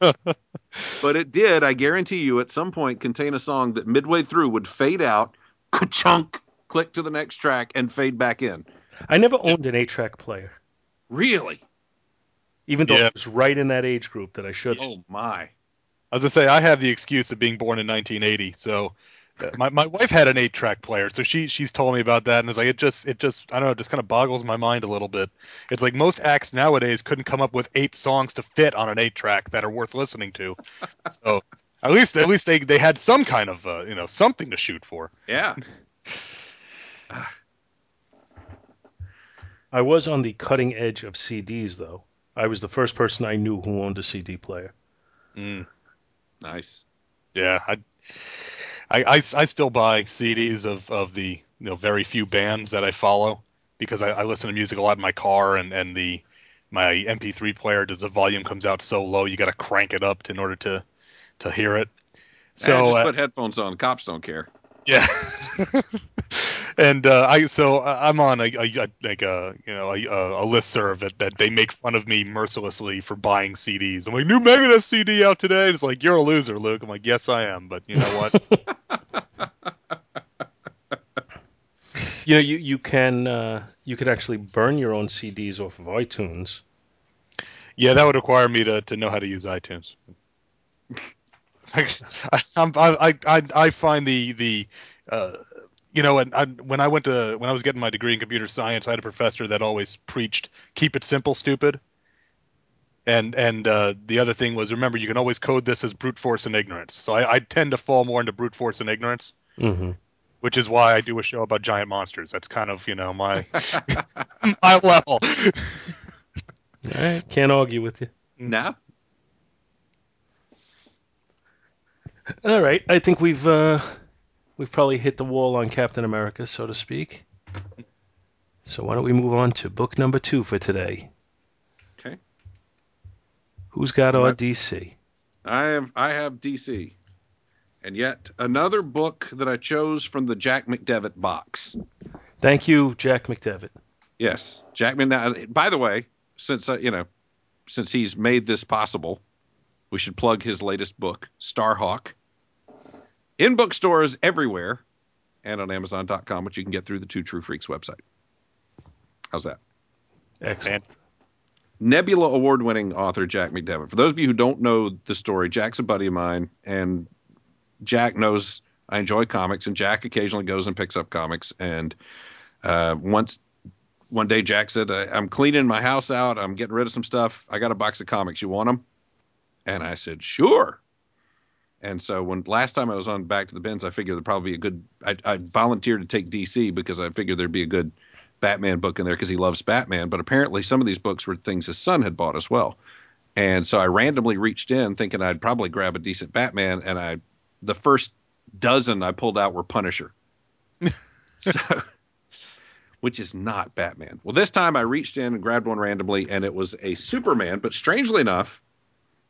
But it did, I guarantee you, at some point contain a song that midway through would fade out, ka-chunk, click to the next track, and fade back in. I never owned an eight-track player, Really? even though Yeah. I was right in that age group that I should. Oh my! As I say, I have the excuse of being born in 1980. So my, my wife had an eight track player, so she she's told me about that, and it's like it just it just I don't know, it just kind of boggles my mind a little bit. It's like most acts nowadays couldn't come up with eight songs to fit on an eight track that are worth listening to. so at least at least they they had some kind of uh, you know something to shoot for. Yeah. I was on the cutting edge of CDs, though. I was the first person I knew who owned a CD player. Mm. Nice. Yeah, I, I, I, I still buy CDs of, of the you know very few bands that I follow because I, I listen to music a lot in my car and, and the my MP3 player does the volume comes out so low you got to crank it up to, in order to to hear it. So So just uh, put headphones on. Cops don't care. Yeah, and uh, I so I- I'm on a, a, a like a you know a, a listserv that, that they make fun of me mercilessly for buying CDs. I'm like new Megadeth CD out today. It's like you're a loser, Luke. I'm like yes I am, but you know what? You know, you you can uh, you could actually burn your own CDs off of iTunes. Yeah, that would require me to, to know how to use iTunes. Like, I, I'm- I, I, I find the the uh, you know when I, when I went to when I was getting my degree in computer science, I had a professor that always preached keep it simple, stupid. And and uh, the other thing was remember you can always code this as brute force and ignorance. So I, I tend to fall more into brute force and ignorance, Mm-hmm. which is why I do a show about giant monsters. That's kind of you know my my level. All right, can't argue with you. No. All right, I think we've uh, we've probably hit the wall on Captain America, so to speak. So why don't we move on to book number two for today? Okay. Who's got our DC? I have I have DC, and yet another book that I chose from the Jack McDevitt box. Thank you, Jack McDevitt. Yes, Jack McDevitt. By the way, since uh, you know, since he's made this possible, we should plug his latest book, Starhawk, in bookstores everywhere, and on Amazon.com, which you can get through the Two True Freaks website. How's that? Excellent. Nebula award winning author Jack McDevitt. For those of you who don't know the story, Jack's a buddy of mine, and Jack knows I enjoy comics, and Jack occasionally goes and picks up comics. And uh, once one day, Jack said, "I- I'm cleaning my house out. I'm getting rid of some stuff. I got a box of comics. You want them? And I said, Sure. And so when last time I was on Back to the Bins, I figured there'd probably be a good. I, I volunteered to take DC because I figured there'd be a good Batman book in there because he loves Batman. But apparently, some of these books were things his son had bought as well. And so I randomly reached in, thinking I'd probably grab a decent Batman, and I, the first dozen I pulled out were Punisher, so, which is not Batman. Well, this time I reached in and grabbed one randomly, and it was a Superman. But strangely enough,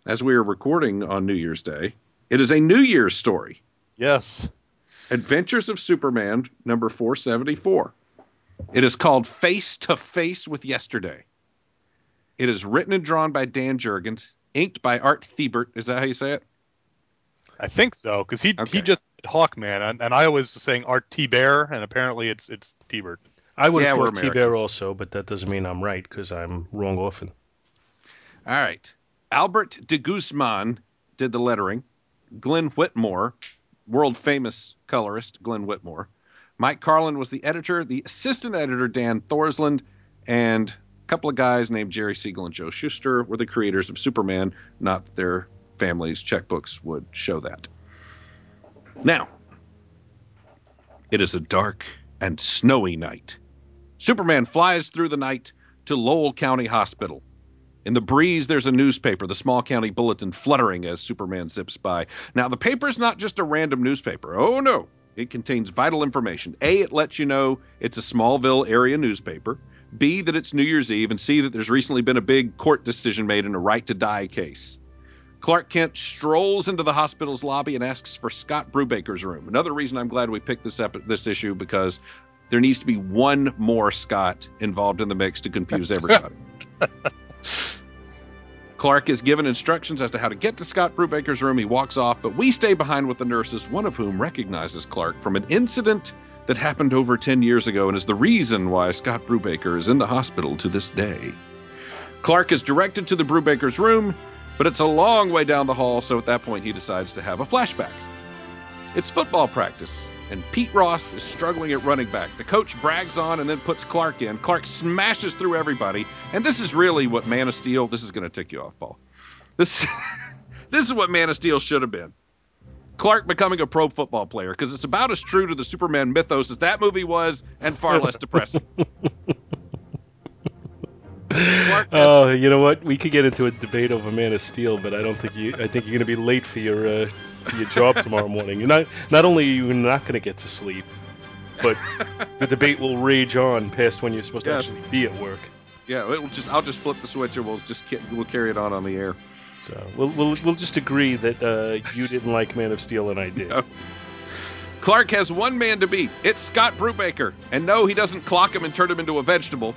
as we were recording on New Year's Day, it is a New Year's story. Yes. Adventures of Superman, number 474. It is called Face to Face with Yesterday. It is written and drawn by Dan Jurgens, inked by Art Thibert. Is that how you say it? I think so because he Okay. he just did Hawkman, and, and I was saying Art T Bear, and apparently it's it's T Bird. I would Yeah, have we're T Bear also, but that doesn't mean I'm right because I'm wrong often. All right. Albert de Guzman did the lettering. Glenn Whitmore, world famous colorist Glenn Whitmore. Mike Carlin was the editor. The assistant editor, Dan Thorsland, and a couple of guys named Jerry Siegel and Joe Shuster were the creators of Superman. Not their families' checkbooks would show that. Now, it is a dark and snowy night. Superman flies through the night to Lowell County Hospital. In the breeze, there's a newspaper, the small county bulletin, fluttering as Superman zips by. Now, the paper's not just a random newspaper. Oh, no. It contains vital information. A, it lets you know it's a Smallville area newspaper. B, that it's New Year's Eve. And C, that there's recently been a big court decision made in a right to die case. Clark Kent strolls into the hospital's lobby and asks for Scott Brubaker's room. Another reason I'm glad we picked this up this issue because there needs to be one more Scott involved in the mix to confuse everybody. Clark is given instructions as to how to get to Scott Brubaker's room. He walks off, but we stay behind with the nurses, one of whom recognizes Clark from an incident that happened over 10 years ago and is the reason why Scott Brubaker is in the hospital to this day. Clark is directed to the Brubaker's room, but it's a long way down the hall, so at that point he decides to have a flashback. It's football practice, and Pete Ross is struggling at running back. The coach brags on and then puts Clark in. Clark smashes through everybody, and this is really what Man of Steel. This is going to tick you off, Paul. This, this is what Man of Steel should have been. Clark becoming a pro football player because it's about as true to the Superman mythos as that movie was, and far less depressing. Oh, you know what? We could get into a debate over Man of Steel, but I don't think you. I think you're going to be late for your uh, your job tomorrow morning. You're not. Not only are you not going to get to sleep, but the debate will rage on past when you're supposed Yes. to actually be at work. yeah, it will just I'll just flip the switch and we'll just we'll carry it on on the air. So we'll we'll, we'll just agree that uh, you didn't like Man of Steel and I did. No. Clark has one man to beat. It's Scott Brubaker. And no, he doesn't clock him and turn him into a vegetable.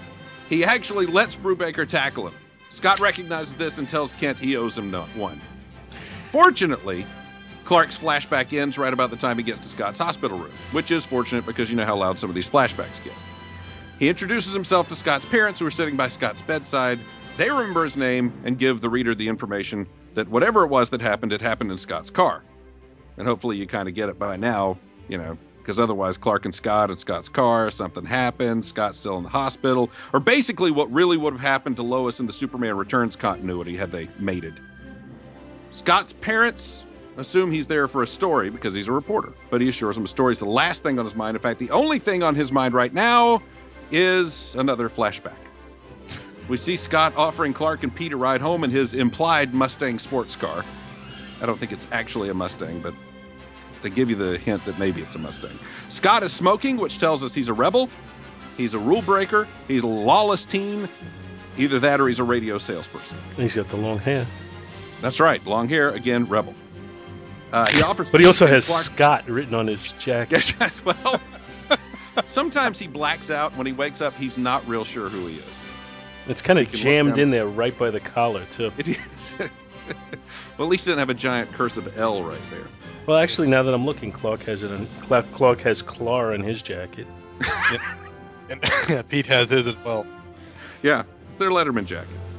He actually lets Brubaker tackle him. Scott recognizes this and tells Kent he owes him one. Fortunately, Clark's flashback ends right about the time he gets to Scott's hospital room, which is fortunate because you know how loud some of these flashbacks get. He introduces himself to Scott's parents, who are sitting by Scott's bedside. They remember his name and give the reader the information that whatever it was that happened, it happened in Scott's car. And hopefully you kind of get it by now, you know, because otherwise Clark and Scott and Scott's car, something happened, Scott's still in the hospital, or basically what really would have happened to Lois in the Superman Returns continuity had they mated. Scott's parents assume he's there for a story because he's a reporter, but he assures him a story is the last thing on his mind. In fact, the only thing on his mind right now is another flashback. We see Scott offering Clark and Pete a ride home in his implied Mustang sports car. I don't think it's actually a Mustang, but they give you the hint that maybe it's a Mustang. Scott is smoking, which tells us he's a rebel. He's a rule breaker. He's a lawless teen. Either that or he's a radio salesperson. He's got the long hair, That's right. Long hair, again, rebel. Uh, he offers. but he also has Clark- Scott written on his jacket. Yes, well, sometimes he blacks out. When he wakes up, he's not real sure who he is. It's kind of jammed in there right by the collar too. It is. well, at least he didn't have a giant cursive L right there. Well, actually, now that I'm looking, Clark has it. In, Clark, Clark has Clar in his jacket. And Pete has his as well. Yeah, it's their Letterman jackets.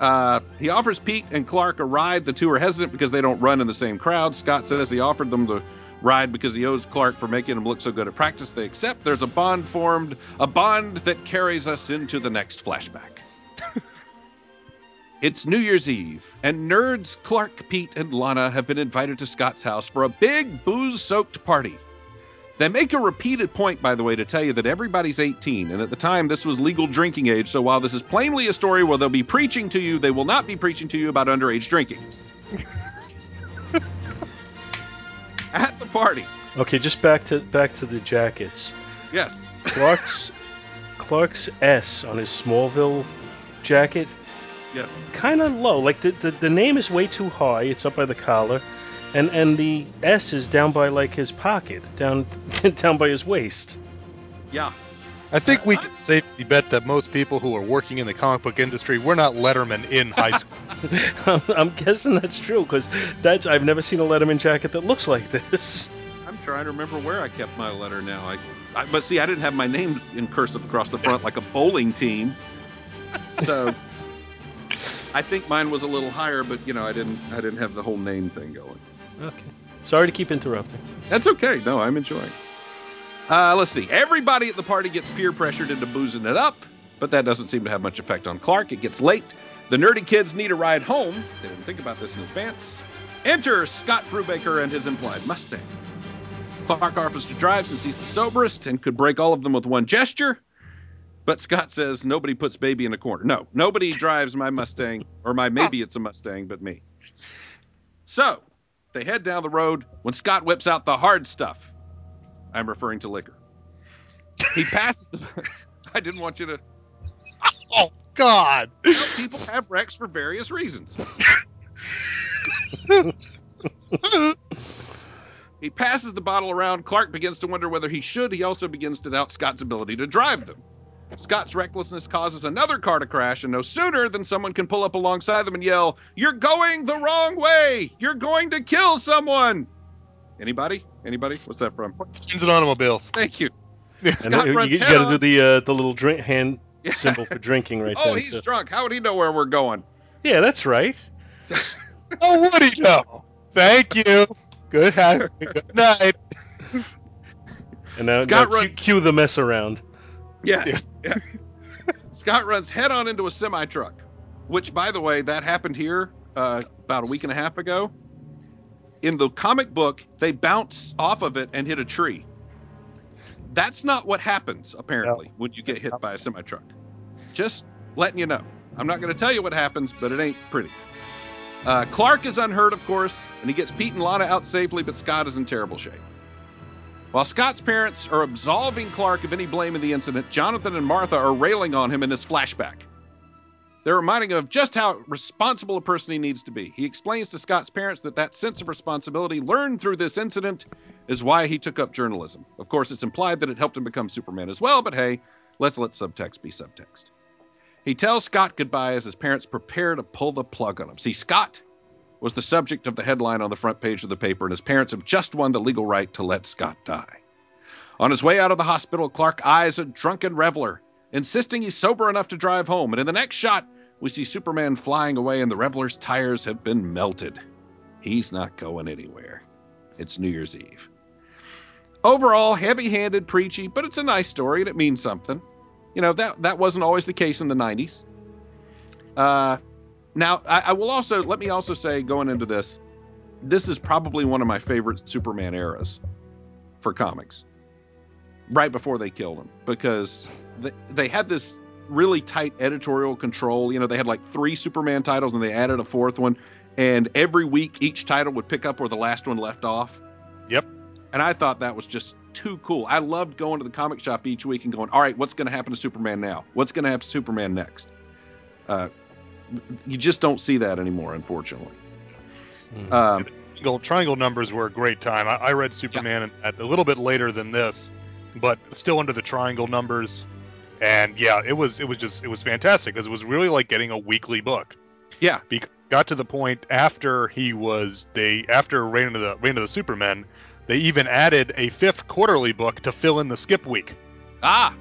Uh, he offers Pete and Clark a ride. The two are hesitant because they don't run in the same crowd. Scott says he offered them the ride because he owes Clark for making him look so good at practice. They accept. There's a bond formed, a bond that carries us into the next flashback. it's New Year's Eve, and nerds Clark, Pete, and Lana have been invited to Scott's house for a big booze soaked party. They make a repeated point, by the way, to tell you that everybody's 18, and at the time this was legal drinking age, so while this is plainly a story where they'll be preaching to you, they will not be preaching to you about underage drinking. at the party, Okay, just back to back to the jackets. yes. Clark's Clark's S on his Smallville jacket Yes. kind of low. Like the, the the name is way too high. It's up by the collar, and and the S is down by like his pocket, down down by his waist. Yeah. I think we can safely bet that most people who are working in the comic book industry were not Letterman in high school. I'm, I'm guessing that's true because that's I've never seen a Letterman jacket that looks like this. I'm trying to remember where I kept my letter now. I, I but see, I didn't have my name in cursive across the front like a bowling team. So I think mine was a little higher, but you know, I didn't I didn't have the whole name thing going. Okay. Sorry to keep interrupting. That's okay. No, I'm enjoying. Uh, let's see. Everybody at the party gets peer pressured into boozing it up, but that doesn't seem to have much effect on Clark. It gets late. The nerdy kids need a ride home. They didn't think about this in advance. Enter Scott Brubaker and his implied Mustang. Clark offers to drive since he's the soberest and could break all of them with one gesture. But Scott says nobody puts baby in a corner. No, nobody drives my Mustang, or my maybe it's a Mustang, but me. So they head down the road when Scott whips out the hard stuff. I'm referring to liquor. He passes the. I didn't want you to. Oh God! People have wrecks for various reasons. he passes the bottle around. Clark begins to wonder whether he should. He also begins to doubt Scott's ability to drive them. Scott's recklessness causes another car to crash, and no sooner than someone can pull up alongside them and yell, You're going the wrong way! You're going to kill someone! Anybody? Anybody? What's that from? Engines and automobiles. Thank you. And Scott you, runs you head got to on- do the uh, the little drink hand Yeah. symbol for drinking right Oh, then. he's too. drunk. How would he know where we're going? Yeah, that's right. Oh, would he know? Thank you. Good having Good night. And now, Scott now cue, cue the mess around. Yeah. yeah. Scott runs head on into a semi truck, which, by the way, that happened here uh, about a week and a half ago. In the comic book, they bounce off of it and hit a tree. That's not what happens, apparently, when you get hit by a semi truck. Just letting you know. I'm not going to tell you what happens, but it ain't pretty. Uh, Clark is unhurt, of course, and he gets Pete and Lana out safely, but Scott is in terrible shape. While Scott's parents are absolving Clark of any blame in the incident, Jonathan and Martha are railing on him in his flashback. They're reminding him of just how responsible a person he needs to be. He explains to Scott's parents that that sense of responsibility learned through this incident is why he took up journalism. Of course, it's implied that it helped him become Superman as well, but hey, let's let subtext be subtext. He tells Scott goodbye as his parents prepare to pull the plug on him. See, Scott was the subject of the headline on the front page of the paper, and his parents have just won the legal right to let Scott die. On his way out of the hospital, Clark eyes a drunken reveler, insisting he's sober enough to drive home. And in the next shot, we see Superman flying away, and the reveler's tires have been melted. He's not going anywhere. It's New Year's Eve. Overall, heavy-handed, preachy, but it's a nice story and it means something. You know that that wasn't always the case in the '90s. Uh, now, I, I will also let me also say going into this, this is probably one of my favorite Superman eras for comics. Right before they killed him, because they, they had this really tight editorial control. You know, they had like three Superman titles and they added a fourth one, and every week each title would pick up where the last one left off. Yep. And I thought that was just too cool. I loved going to the comic shop each week and going, all right, what's going to happen to Superman now? What's going to happen to Superman next? Uh, you just don't see that anymore, unfortunately. Mm. Um, Triangle, triangle numbers were a great time. I, I read Superman at a little bit later than this, but still under the triangle numbers. And yeah, it was it was just it was fantastic because it was really like getting a weekly book. Yeah. Be- got to the point after he was they after Reign of the Reign of the Supermen, they even added a fifth quarterly book to fill in the skip week. ah,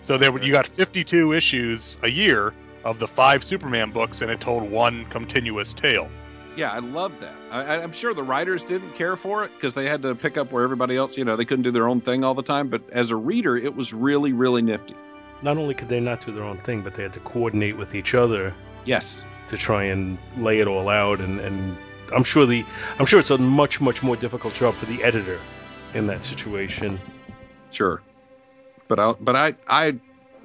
So there you got 52 issues a year of the five Superman books, and it told one continuous tale. yeah, I loved that. I, I- I'm sure the writers didn't care for it because they had to pick up where everybody else, you know, they couldn't do their own thing all the time. But as a reader, it was really, really nifty. Not only could they not do their own thing, but they had to coordinate with each other Yes. to try and lay it all out. And, and I'm sure the I'm sure it's a much much more difficult job for the editor in that situation. Sure, but I but I I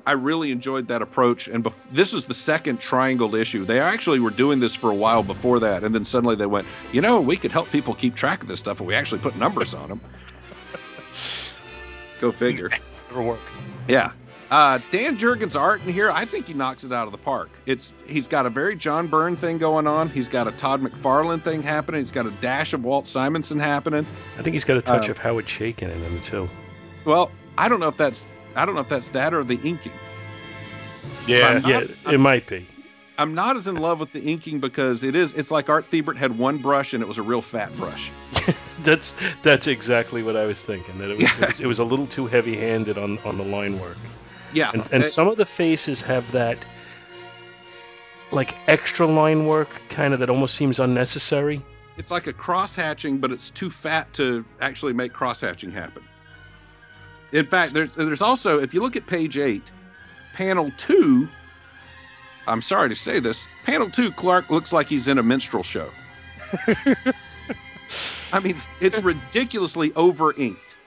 I really enjoyed that approach. And bef- this was the second triangle issue. They actually were doing this for a while before that, and then suddenly they went, you know, we could help people keep track of this stuff if we actually put numbers on them. Go figure. Never work. Yeah. Uh, Dan Jurgens' art in here, I think he knocks it out of the park. It's he's got a very John Byrne thing going on. He's got a Todd McFarlane thing happening. He's got a dash of Walt Simonson happening. I think he's got a touch Uh, of Howard Chaykin in him too. Well, I don't know if that's I don't know if that's that or the inking. Yeah, I'm not- yeah, it might be. I'm not as in love with the inking because it is it's like Art Thibert had one brush and it was a real fat brush. That's that's exactly what I was thinking. That it was, Yeah. it was, it was a little too heavy-handed on on the line work, Yeah, and and Uh, some of the faces have that like extra line work, kind of that almost seems unnecessary. it's like a cross hatching, but it's too fat to actually make cross hatching happen. In fact, there's there's also if you look at page eight, panel two. I'm sorry to say this, panel two, Clark looks like he's in a minstrel show. I mean, it's ridiculously over inked.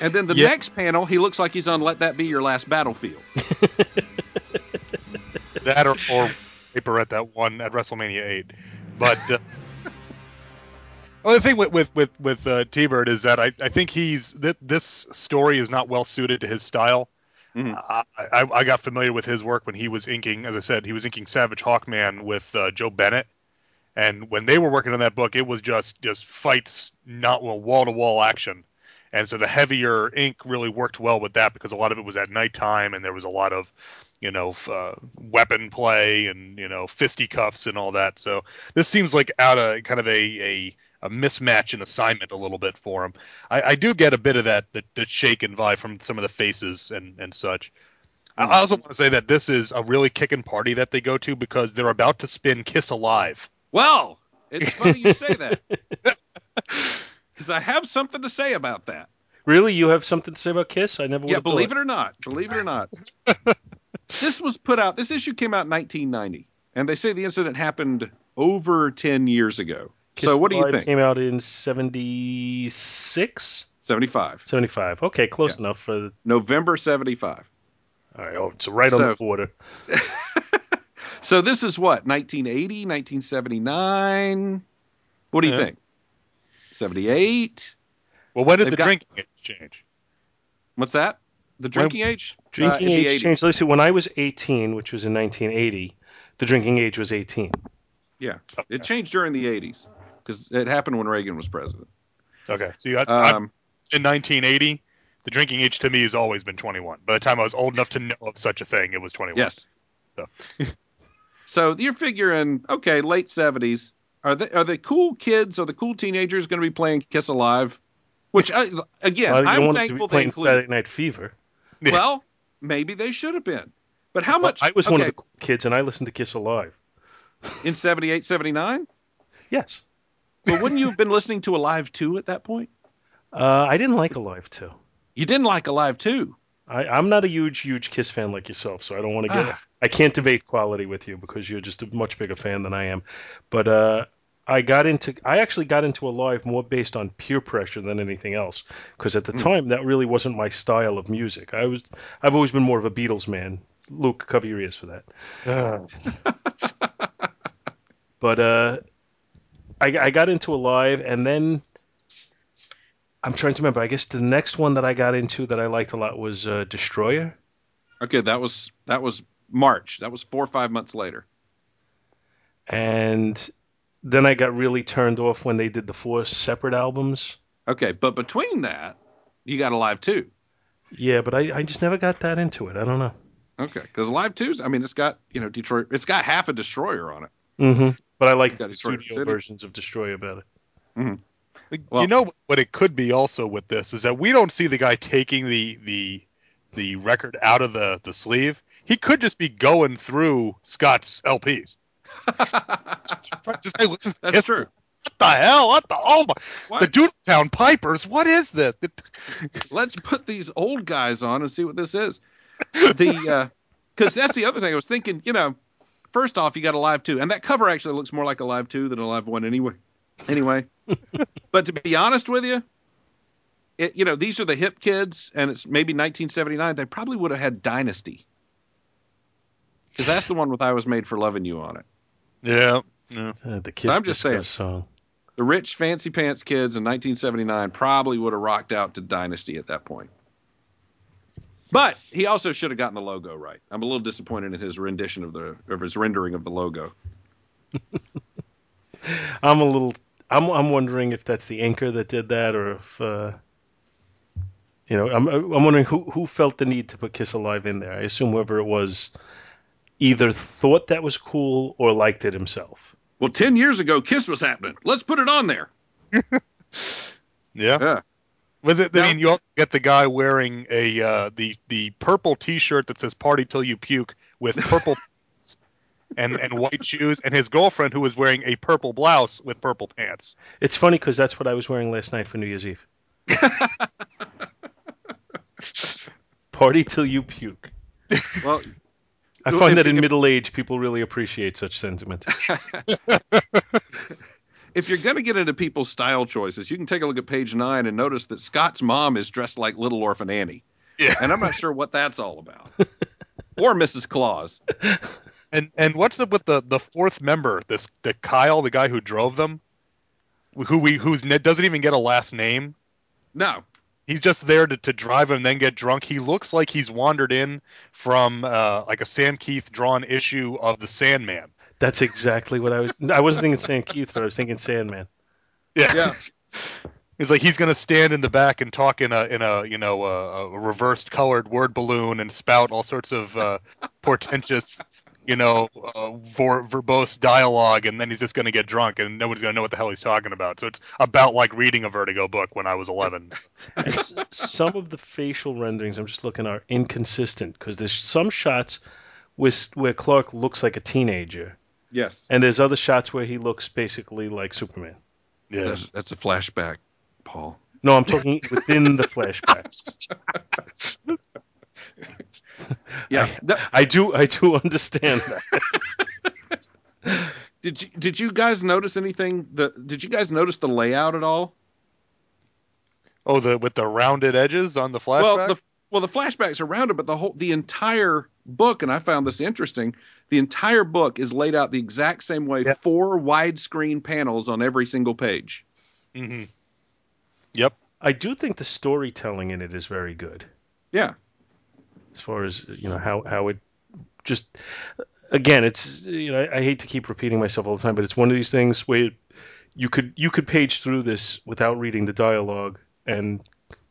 And then the Yeah. next panel, he looks like he's on "Let That Be Your Last Battlefield." that or, or paper at that one at WrestleMania eight. But uh, well, the thing with with with, with uh, T-Bird is that I, I think he's th- this story is not well suited to his style. Mhm. I, I, I got familiar with his work when he was inking, as I said, he was inking Savage Hawkman with uh, Joe Bennett, and when they were working on that book, it was just just fights, not well wall to wall action. And so the heavier ink really worked well with that because a lot of it was at nighttime and there was a lot of you know, f- uh, weapon play and you know, fisticuffs and all that. So this seems like out of kind of a a, a mismatch in assignment a little bit for him. I, I do get a bit of that the, the shaken vibe from some of the faces and and such. I I also want to say that this is a really kicking party that they go to because they're about to spin Kiss Alive. Well, it's funny you say that because I have something to say about that. Really, you have something to say about Kiss? I never. Yeah, believe it or not, believe it or not, this was put out. This issue came out in 1990, and they say the incident happened over 10 years ago. Kiss so, what do you think? Came out in 76? 75, 75. Okay, close enough for. November 75. all right, oh, it's right on the border. So this is what 1980, 1979. What do you think? 78. Well, when did They've the got- drinking age change? What's that? The drinking age? Drinking Uh, age changed. Let's see. When I was 18, which was in 1980, the drinking age was 18. Yeah, it changed during the 80s because it happened when Reagan was president. Okay, so you, I, I'm Um, in 1980. The drinking age to me has always been 21. By the time I was old enough to know of such a thing, it was 21. Yes. So. so you're figuring, okay, late seventies. Are they are the cool kids or the cool teenagers going to be playing Kiss Alive? Which uh, again, Well, I'm want it to be thankful they playing include. Saturday Night Fever. Well, maybe they should have been. But how Well, much? I was one of the cool kids, and I listened to Kiss Alive. in 78, 79? Yes. But wouldn't you have been listening to Alive 2 at that point? Uh, I didn't like Alive too. You didn't like Alive 2. I, I'm not a huge, huge Kiss fan like yourself, so I don't want to get. Ah. I can't debate quality with you because you're just a much bigger fan than I am. But uh, I got into. I actually got into Alive more based on peer pressure than anything else. Because at the Hmm. time, that really wasn't my style of music. I was. I've always been more of a Beatles man. Luke, cover your ears for that. But uh, I, I got into Alive, and then I'm trying to remember. I guess the next one that I got into that I liked a lot was uh, Destroyer. Okay, that was that was March. That was four or five months later. and then I got really turned off when they did the four separate albums. Okay, but between that, you got Alive 2. Yeah, but I, I just never got that into it. I don't know. Okay, because Alive 2's, I mean, it's got, you know, Detroit, it's got half a Destroyer on it. Mm-hmm. But I like the Detroit studio City. versions of Destroyer better. Mm-hmm. Well- you know what it could be also with this is that we don't see the guy taking the the the record out of the the sleeve. He could just be going through Scott's LPs. Just, hey, listen That's this. true. What the hell? What the oh my What? the Doodletown Pipers? What is this? Let's put these old guys on and see what this is. The uh, because that's the other thing I was thinking. You know, first off, you got Alive 2, and that cover actually looks more like Alive 2 than Alive 1 anyway. Anyway, but to be honest with you, it, you know, these are the hip kids, and it's maybe 1979. They probably would have had Dynasty because that's the one with "I Was Made for Loving You" on it. Yeah. yeah. Uh, the Kiss I'm just saying. song. The rich fancy pants kids in 1979 probably would have rocked out to Dynasty at that point. But he also should have gotten the logo right. I'm a little disappointed in his rendition of the of his rendering of the logo. I'm a little. I'm. I'm wondering if that's the inker that did that, or if. Uh, you know, I'm. I'm wondering who who felt the need to put Kiss Alive in there. I assume whoever it was, either thought that was cool or liked it himself. Well, 10 years ago Kiss was happening. Let's put it on there. Yeah. Yeah. With it, Now- I mean, you also get the guy wearing a uh, the the purple T-shirt that says "Party till you puke" with purple pants and and white shoes, and his girlfriend who was wearing a purple blouse with purple pants. It's funny because that's what I was wearing last night for New Year's Eve. Party till you puke. Well, I find that in middle age, people really appreciate such sentiment. if you're going to get into people's style choices, you can take a look at page nine and notice that Scott's mom is dressed like Little Orphan Annie. Yeah. And I'm not sure what that's all about. or Mrs. Claus. And and what's up with the the fourth member? This the Kyle, the guy who drove them, who we who's doesn't even get a last name. No. He's just there to, to drive him and then get drunk. He looks like he's wandered in from uh, like a Sam Kieth drawn issue of the Sandman. That's exactly what I was. I wasn't thinking Sam Kieth, but I was thinking Sandman. Yeah. Yeah. It's like he's going to stand in the back and talk in a in a you know a, a reversed colored word balloon and spout all sorts of uh, portentous you know uh, ver- verbose dialogue, and then he's just going to get drunk and nobody's going to know what the hell he's talking about. So it's about like reading a Vertigo book when I was eleven. And s- some of the facial renderings I'm just looking are inconsistent because there's some shots with where Clark looks like a teenager, Yes. and there's other shots where he looks basically like Superman. Yeah. That's, that's a flashback, Paul. No, I'm talking within the flashbacks. Yeah. That- I do, I do understand that. did you did you guys notice anything the did you guys notice the layout at all? Oh, the with the rounded edges on the flashback. Well, the well the flashbacks are rounded, but the whole the entire book, and I found this interesting. The entire book is laid out the exact same way. Yes. Four widescreen panels on every single page. Mm-hmm. Yep. I do think the storytelling in it is very good. Yeah. as far as you know how how it just again it's you know I, I hate to keep repeating myself all the time but it's one of these things where you could you could page through this without reading the dialogue and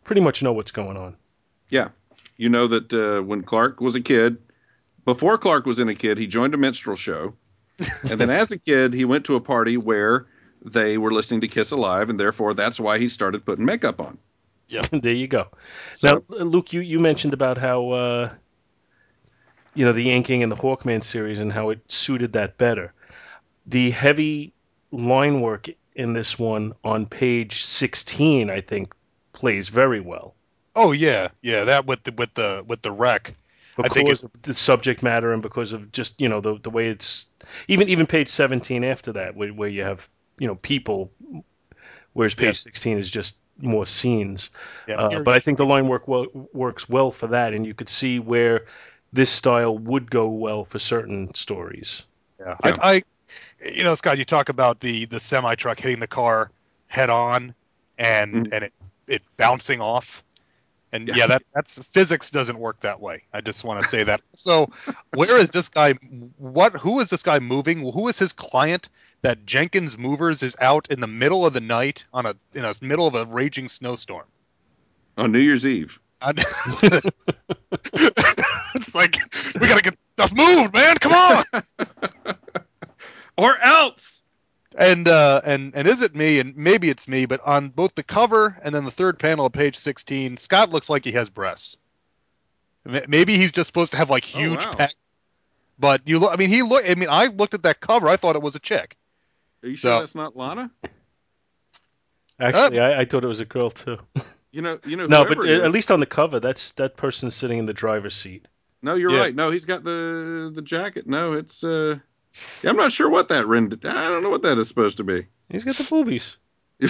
pretty much know what's going on Yeah. You know that uh, when Clark was a kid, before Clark was in a kid, he joined a minstrel show. and then as a kid, he went to a party where they were listening to Kiss Alive, and therefore that's why he started putting makeup on. Yeah. there you go So, now luke you, you mentioned about how uh, you know the Yanking and the hawkman series and how it suited that better the heavy line work in this one on page 16 i think plays very well Oh yeah, yeah. That with the with the with the wreck. I think because of the subject matter and because of just you know the the way it's even even page 17 after that where, where you have you know people whereas page Yes. 16 is just more scenes Yeah. uh, but i think the line work well, works well for that and you could see where this style would go well for certain stories Yeah. Yeah. I, I, you know, Scott, you talk about the the semi truck hitting the car head on, and Mhm. and it it bouncing off, and Yes. yeah, that that's physics doesn't work that way. I just want to say that. So, where is this guy? What? Who is this guy moving? Who is his client? That Jenkins Movers is out in the middle of the night on a in the middle of a raging snowstorm. on New Year's Eve. It's like we gotta get stuff moved, man. Come on. Or else! And uh, and and is it me? And maybe it's me, but on both the cover and then the third panel of page sixteen, Scott looks like he has breasts. Maybe he's just supposed to have like Oh, huge wow. pecs. But you look. I mean, he look. I mean, I looked at that cover. I thought it was a chick. Are you sure that's not Lana? actually I, I thought it was a girl too You know, you know. no but it at least on the cover that's that person's sitting in the driver's seat No, you're Yeah. right. No, he's got the the jacket. No, it's uh yeah, I'm not sure what that rend I don't know what that is supposed to be. he's got the boobies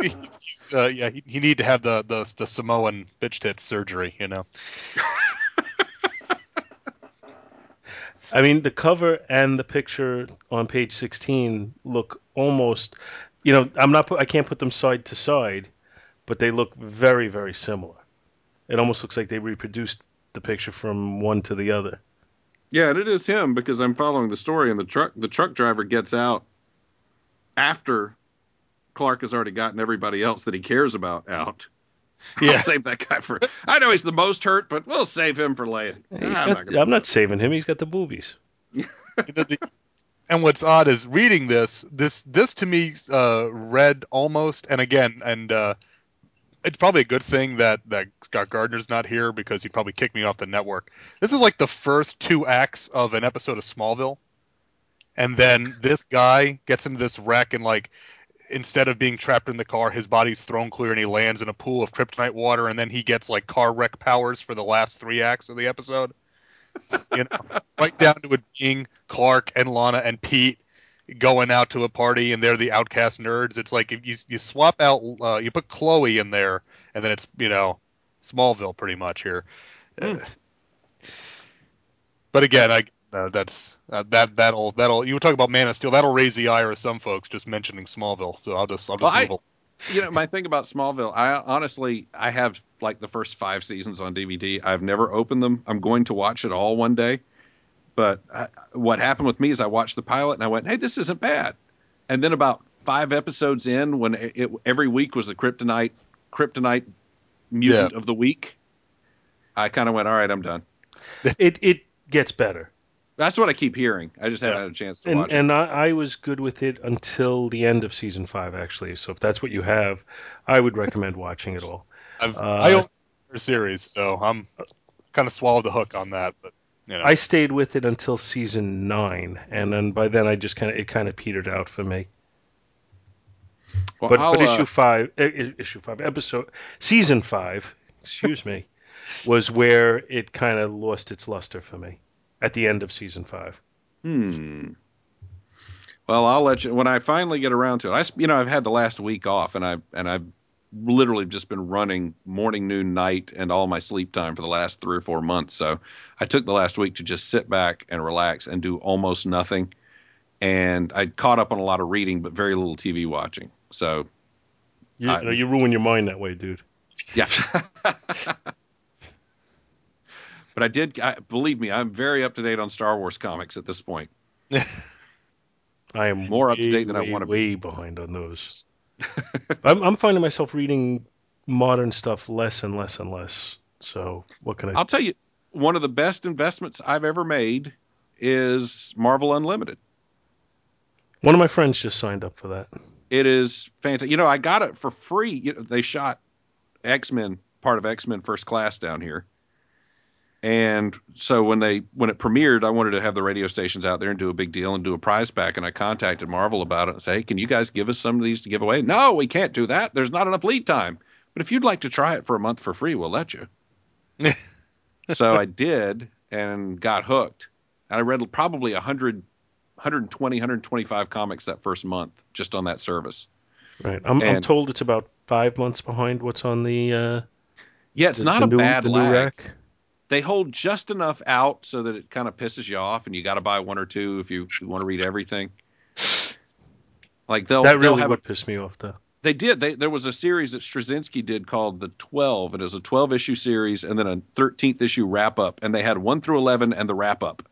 He's, uh, yeah, he, he need to have the, the the Samoan bitch tit surgery. You know. I mean, the cover and the picture on page 16 look almost, you know, I'm not, I can't put them side to side, but they look very, very similar. It almost looks like they reproduced the picture from one to the other. Yeah, and it is him because I'm following the story and the truck the truck driver gets out after Clark has already gotten everybody else that he cares about out. I'll Yeah. save that guy for I know he's the most hurt, but we'll save him for later. He's I'm got, not I'm not saving him. He's got the boobies. You know, the, and what's odd is reading this. This this to me uh, read almost, and again, and uh, it's probably a good thing that that Scott Gardner's not here because he'd probably kick me off the network. This is like the first two acts of an episode of Smallville, and then this guy gets into this wreck and like instead of being trapped in the car, his body's thrown clear and he lands in a pool of kryptonite water, and then he gets like car wreck powers for the last three acts of the episode. You know, right down to it being Clark and Lana and Pete going out to a party, and they're the outcast nerds. It's like if you you swap out, uh, you put Chloe in there, and then it's you know Smallville pretty much here. Hmm. But again, I uh, that's uh, that that'll that'll you were talking about Man of Steel. That'll raise the ire of some folks just mentioning Smallville. So I'll just I'll just Well, I- you know, my thing about Smallville, I honestly, I have like the first five seasons on DVD. I've never opened them. I'm going to watch it all one day. But I, what happened with me is I watched the pilot and I went, "Hey, this isn't bad." And then about five episodes in, when it, it every week was a kryptonite kryptonite mutant of the week, I kind of went, "All right, I'm done." It it gets better. That's what I keep hearing. I just haven't Yeah. had a chance to and watch it. and I, I was good with it until the end of season five, actually. So if that's what you have, I would recommend watching it all. I've, Uh, I own the series, so I'm kind of swallowed the hook on that. But you know, I stayed with it until season nine, and then by then I just kind of it kind of petered out for me. Well, but but uh, issue five, issue five, episode season five, excuse me, was where it kind of lost its luster for me at the end of season five. Hmm. Well, I'll let you when I finally get around to it. I, you know, I've had the last week off, and I and I've literally just been running morning, noon, night, and all my sleep time for the last three or four months. So I took the last week to just sit back and relax and do almost nothing. And I caught up on a lot of reading, but very little TV watching. So You, I- know, you ruin your mind that way, dude. yeah. but I did. I, believe me, I'm very up to date on Star Wars comics at this point. I am More up to date than I wanna be. Way behind on those. I'm, I'm finding myself reading modern stuff less and less and less. So what can I? I'll tell you, one of the best investments I've ever made is Marvel Unlimited. One of my friends just signed up for that. It is fantastic. You know, I got it for free. You know, they shot X Men, part of X Men First Class down here, and so when they when it premiered, I wanted to have the radio stations out there and do a big deal and do a prize pack. And I contacted Marvel about it and say, hey, can you guys give us some of these to give away? No, we can't do that. There's not enough lead time. But if you'd like to try it for a month for free, we'll let you. so I did and got hooked. And I read probably 100, 120, 125 comics that first month just on that service. Right. I'm, I'm told it's about five months behind what's on the. Uh, Yeah, it's the- not the a new, bad lag. rack. They hold just enough out so that it kind of pisses you off, and you got to buy one or two if you, if you want to read everything. Like they'll That they'll really have would a, piss me off, though. they did they there was a series that Straczynski did called the Twelve, it was a twelve issue series, and then a thirteenth issue wrap up, and they had one through eleven and the wrap up.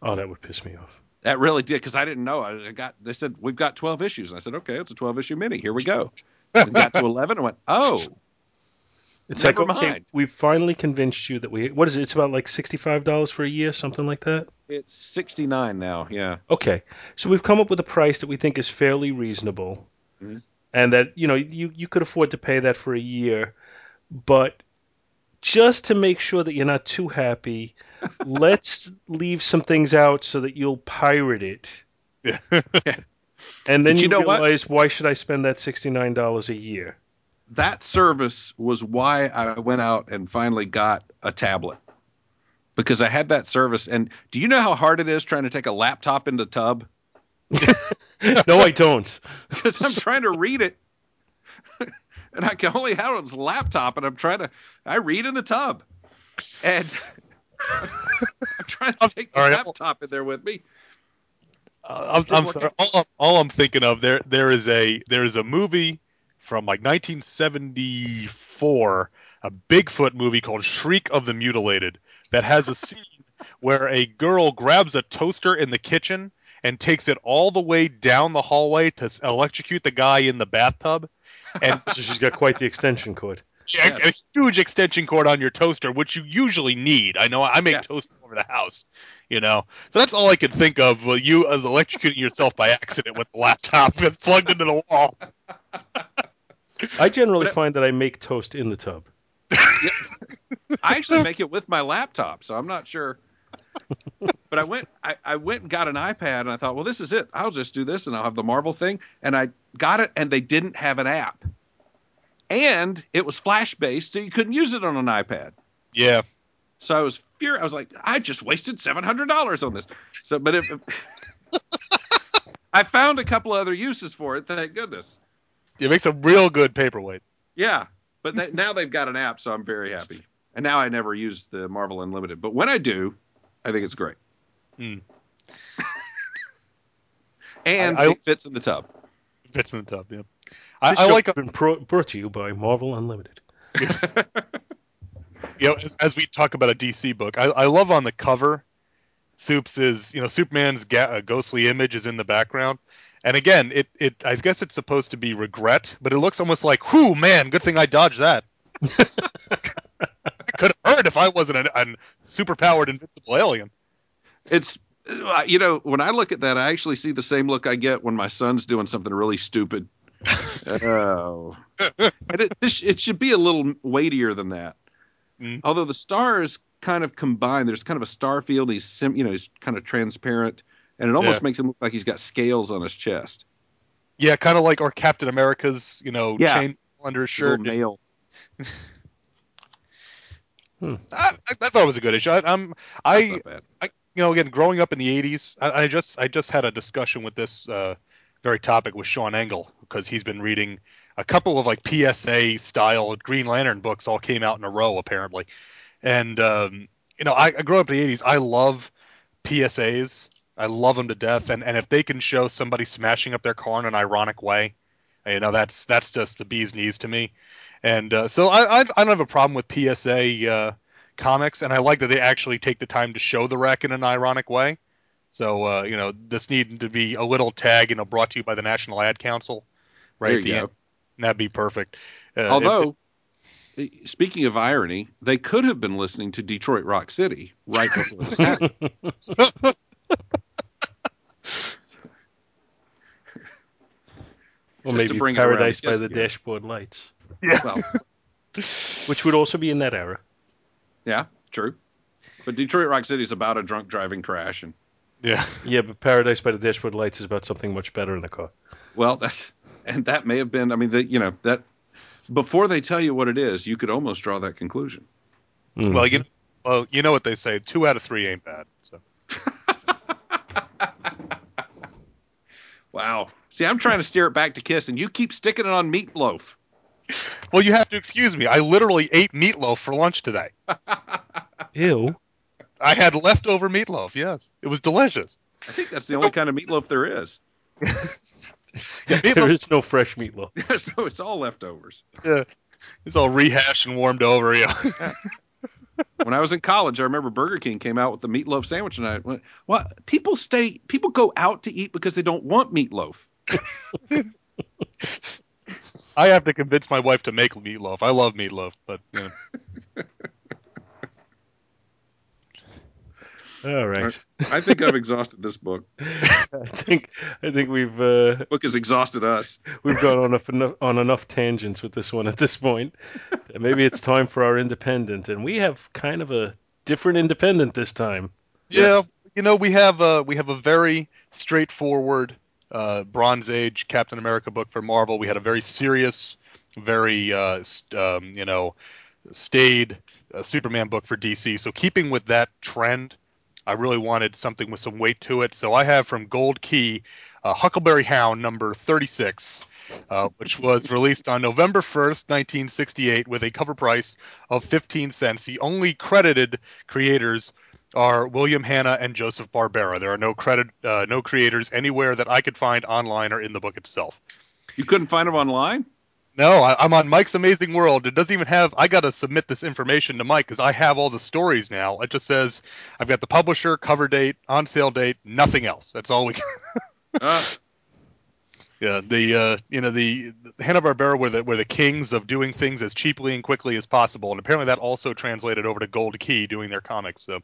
Oh, that would piss me off. That really did because I didn't know. I I got they said we've got twelve issues, and I said okay, it's a twelve issue mini. Here we go. And got to eleven and went oh It's Never like okay, mind. we finally convinced you that we. What is it? It's about like sixty-five dollars for a year, something like that. it's sixty nine now. Yeah. Okay, so we've come up with a price that we think is fairly reasonable, Mhm. and that you know you you could afford to pay that for a year, but just to make sure that you're not too happy, let's leave some things out so that you'll pirate it, Yeah. and then But you, you know what? realize why should I spend that sixty-nine dollars a year? That service was why I went out and finally got a tablet because I had that service. And do you know how hard it is trying to take a laptop into the tub? no, I don't. Because I'm trying to read it, and I can only have it on this laptop, and I'm trying to I read in the tub, and I'm trying to take the right. laptop in there with me. Uh, I'm, I'm sorry. All, I'm- all I'm thinking of there there is a there is a movie from like 1974, a Bigfoot movie called Shriek of the Mutilated that has a scene where a girl grabs a toaster in the kitchen and takes it all the way down the hallway to electrocute the guy in the bathtub. And So she's got quite the extension cord. Yeah, a huge extension cord on your toaster, which you usually need. I know I make Yes. toast over the house, you know. So that's all I could think of. Well, you as electrocuting yourself by accident with the laptop that's plugged into the wall. I generally But find that I make toast in the tub. I actually make it with my laptop, so I'm not sure. But I went, I, I went and got an iPad, and I thought, well, this is it. I'll just do this, and I'll have the Marvel thing. And I got it, and they didn't have an app, and it was flash based, so you couldn't use it on an iPad. Yeah, So I was furious. I was like, I just wasted seven hundred dollars on this. So, but if I found a couple other uses for it, thank goodness. It makes a real good paperweight. Yeah, but th- now they've got an app, so I'm very happy. And now I never use the Marvel Unlimited, but when I do, I think it's great. Hmm. and I- I- it fits in the tub. Fits in the tub. Yeah, I, This I show like has been pro- brought to you by Marvel Unlimited. you know, as, as we talk about a DC book, I, I love on the cover, Soups is you know Superman's ga- uh, ghostly image is in the background, and again, it it I guess it's supposed to be regret, but it looks almost like, whew, man, good thing I dodged that. Could have hurt if I wasn't an, an superpowered invincible alien. It's uh, you know when I look at that, I actually see the same look I get when my son's doing something really stupid. oh, and it this, it should be a little weightier than that. Mm. Although the stars kind of combine, there's kind of a star field. He's sim, you know, he's kind of transparent, and it almost Yeah. makes him look like he's got scales on his chest. Yeah, kind of like or Captain America's, you know, Yeah. chain under his His shirt. nail. I, I, I thought it was a good issue. I, I'm I That's not bad. you know, again, growing up in the '80s, I, I just I just had a discussion with this uh, very topic with Sean Engel because he's been reading a couple of like PSA style Green Lantern books all came out in a row apparently, and um, you know, I, I grew up in the '80s. I love PSAs. I love them to death, and and if they can show somebody smashing up their car in an ironic way, you know, that's that's just the bee's knees to me. And uh, so I, I I don't have a problem with PSA. Uh, comics, and I like that they actually take the time to show the wreck in an ironic way. So uh, you know, this needed to be a little tag, you know, brought to you by the National Ad Council, right There at you the go. end. And that'd be perfect. Uh, Although, speaking of irony, they could have been listening to Detroit Rock City right before this happened. Or Just to maybe bring Paradise by the again. Dashboard Lights, well, which would also be in that era. yeah, true. But Detroit Rock City is about a drunk driving crash, and yeah, Yeah, but Paradise by the Dashboard Lights is about something much better in the car. well, that's and that may have been. I mean, that you know that before they tell you what it is, you could almost draw that conclusion. Mm. well, you well, you know what they say: two out of three ain't bad. So Wow. See, I'm trying to steer it back to Kiss, and you keep sticking it on Meat Loaf. well, you have to excuse me. I literally ate meatloaf for lunch today. Ew. I had leftover meatloaf. Yes, it was delicious. I think that's the only kind of meatloaf there is. Yeah, meatloaf is no fresh meatloaf. so it's all leftovers. Yeah. It's all rehashed and warmed over. Yeah. When I was in college, I remember Burger King came out with the meatloaf sandwich, and I went, "What? People stay, people go out to eat because they don't want meatloaf." I have to convince my wife to make meatloaf. I love meatloaf, but you know. All right. I think I've exhausted this book. I think I think we've uh, book has exhausted us. we've gone on enough, enough on enough tangents with this one at this point. Maybe it's time for our independent, and we have kind of a different independent this time. Yeah, Yes. you know we have a we have a very straightforward uh, Bronze Age Captain America book for Marvel. We had a very serious, very uh, st- um, you know staid uh, Superman book for DC. So keeping with that trend, I really wanted something with some weight to it. So I have from Gold Key, uh, Huckleberry Hound number thirty six. Uh, which was released on November 1st, 1968, with a cover price of 15 cents. The only credited creators are William Hanna and Joseph Barbera. There are no credit, uh, no creators anywhere that I could find online or in the book itself. You couldn't find them online. No, I, I'm on Mike's Amazing World. It doesn't even have. I got to submit this information to Mike because I have all the stories now. It just says I've got the publisher, cover date, on sale date, nothing else. That's all we. Uh, Yeah, the uh, you know the Hanna Barbera were the were the kings of doing things as cheaply and quickly as possible, and apparently that also translated over to Gold Key doing their comics. So,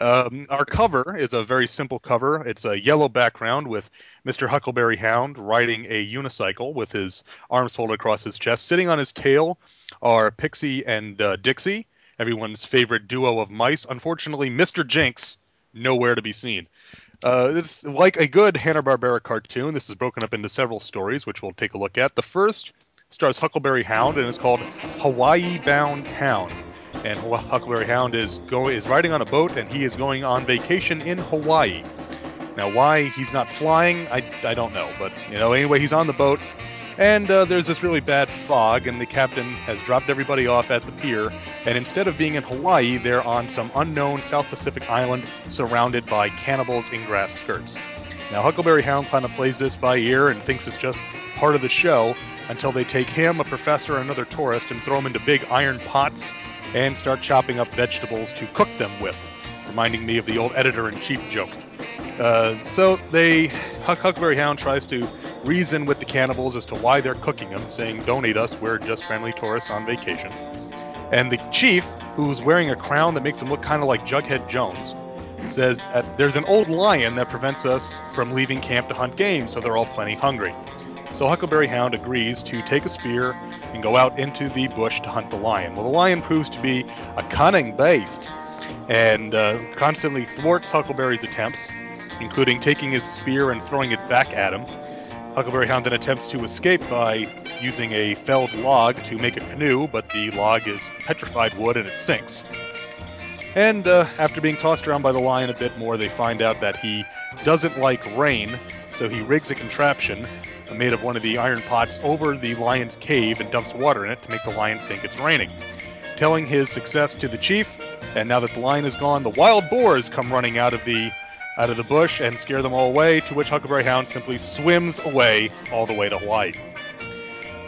um, our cover is a very simple cover. It's a yellow background with Mr. Huckleberry Hound riding a unicycle with his arms folded across his chest. Sitting on his tail are Pixie and uh, Dixie, everyone's favorite duo of mice. Unfortunately, Mr. Jinx nowhere to be seen. Uh, it's like a good Hanna-Barbera cartoon. This is broken up into several stories, which we'll take a look at. The first stars Huckleberry Hound and is called Hawaii Bound Hound. And Huckleberry Hound is go is riding on a boat and he is going on vacation in Hawaii. Now, why he's not flying, I, I don't know. But you know, anyway, he's on the boat and uh, there's this really bad fog, and the captain has dropped everybody off at the pier. And instead of being in Hawaii, they're on some unknown South Pacific island surrounded by cannibals in grass skirts. Now, Huckleberry Hound kind of plays this by ear and thinks it's just part of the show until they take him, a professor, and another tourist and throw them into big iron pots and start chopping up vegetables to cook them with, reminding me of the old editor in chief joke. Uh, so they Huck Huckleberry Hound tries to reason with the cannibals as to why they're cooking them, saying, "Don't eat us. We're just friendly tourists on vacation." And the chief, who's wearing a crown that makes him look kind of like Jughead Jones, says that there's an old lion that prevents us from leaving camp to hunt game, so they're all plenty hungry. So Huckleberry Hound agrees to take a spear and go out into the bush to hunt the lion. Well, the lion proves to be a cunning beast and uh, constantly thwarts Huckleberry's attempts, including taking his spear and throwing it back at him. Huckleberry Hound then attempts to escape by using a felled log to make a canoe, but the log is petrified wood and it sinks. And uh, after being tossed around by the lion a bit more, they find out that he doesn't like rain, so he rigs a contraption made of one of the iron pots over the lion's cave and dumps water in it to make the lion think it's raining. Telling his success to the chief, and now that the lion is gone, the wild boars come running out of the out of the bush and scare them all away. To which Huckleberry Hound simply swims away all the way to Hawaii.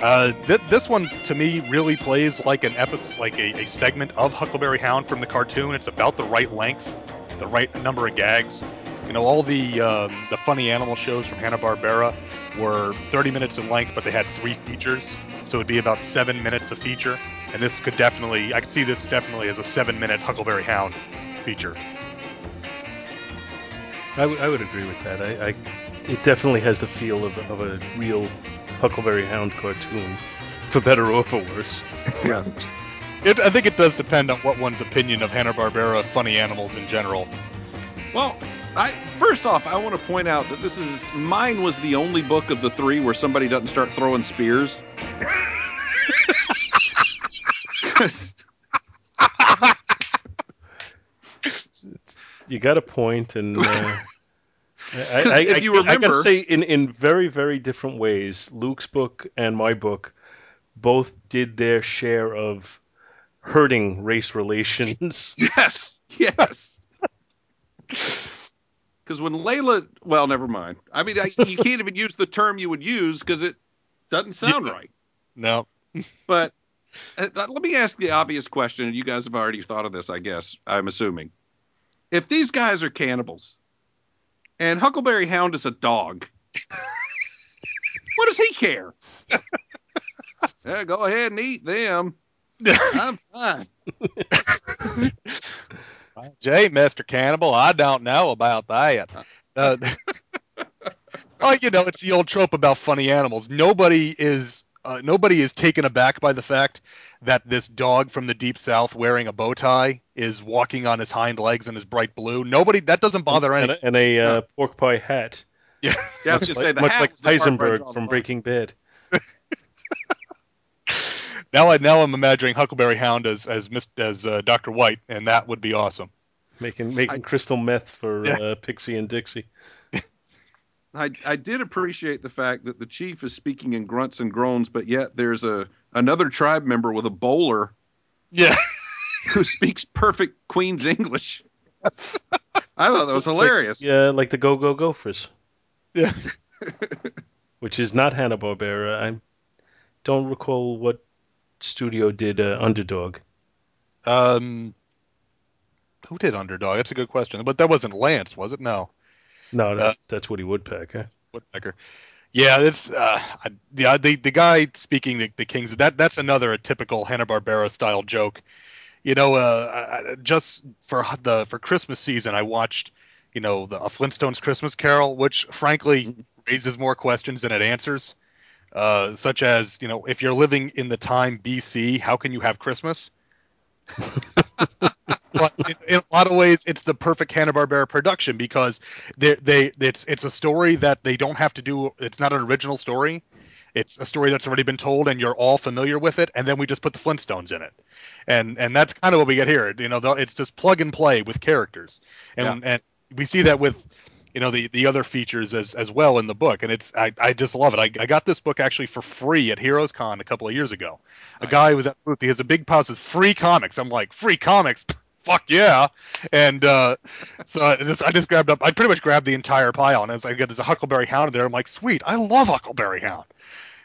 Uh, th- this one to me really plays like an episode, like a, a segment of Huckleberry Hound from the cartoon. It's about the right length, the right number of gags. You know, all the um, the funny animal shows from Hanna Barbera were 30 minutes in length, but they had three features, so it'd be about seven minutes a feature. And this could definitely, I could see this definitely as a seven-minute Huckleberry Hound feature. I, w- I would agree with that. I, I, it definitely has the feel of, of a real Huckleberry Hound cartoon, for better or for worse. Yeah. Uh, it, I think it does depend on what one's opinion of Hanna Barbera funny animals in general. Well, I first off, I want to point out that this is mine was the only book of the three where somebody doesn't start throwing spears. 'Cause- You got a point, and uh, I, 'Cause I, if I, you I gotta say, in in very very different ways, Luke's book and my book both did their share of hurting race relations. yes, yes. Because when Layla, well, never mind. I mean, I, you can't even use the term you would use because it doesn't sound Yeah. right. No. But let me ask the obvious question, and you guys have already thought of this, I guess. I'm assuming. If these guys are cannibals, and Huckleberry Hound is a dog, what does he care? yeah, go ahead and eat them. I'm fine. Jay, Mr. Cannibal, I don't know about that. Uh, well, you know, it's the old trope about funny animals. Nobody is uh, nobody is taken aback by the fact that this dog from the deep south wearing a bow tie is walking on his hind legs and is bright blue. Nobody that doesn't bother and any. a, and a uh, pork pie hat, Yeah, I was much gonna say like, the much hat like was the part where I Heisenberg from. Breaking Bad. Now, I now I'm imagining Huckleberry Hound as as Miss, as uh, Doctor White, and that would be awesome. Making making crystal meth for Yeah. uh, Pixie and Dixie. I, I did appreciate the fact that the chief is speaking in grunts and groans, but yet there's a another tribe member with a bowler Yeah. who speaks perfect Queen's English. I thought that was It's like- hilarious. yeah, like the Go Go Gophers, Yeah. which is not Hanna Barbera. I don't recall what studio did uh, Underdog. Um, who did Underdog? That's a good question. But that wasn't Lantz, was it? No. No, that's that's Woody Woodpecker. Woodpecker. Yeah, it's uh, I- the the guy speaking the, the Kings. That that's another a typical Hanna Barbera style joke. You know, uh, I- just for the for Christmas season, I watched you know the a Flintstones Christmas Carol, which frankly raises more questions than it answers. Uh, such as you know, if you're living in the time BC, how can you have Christmas? but in, in a lot of ways, it's the perfect Hanna Barbera production because they they it's it's a story that they don't have to do. It's not an original story. It's a story that's already been told, and you're all familiar with it. And then we just put the Flintstones in it, and and that's kind of what we get here. You know, it's just plug and play with characters, and and we see that with you know the the other features as as well in the book and it's i, I just love it I, I got this book actually for free at heroes con a couple of years ago a Nice. guy was at booth he has a big pile says free comics i'm like free comics fuck yeah and uh so I just I just grabbed up I pretty much grabbed the entire pile and as I got there's a Huckleberry Hound in there I'm like sweet I love Huckleberry Hound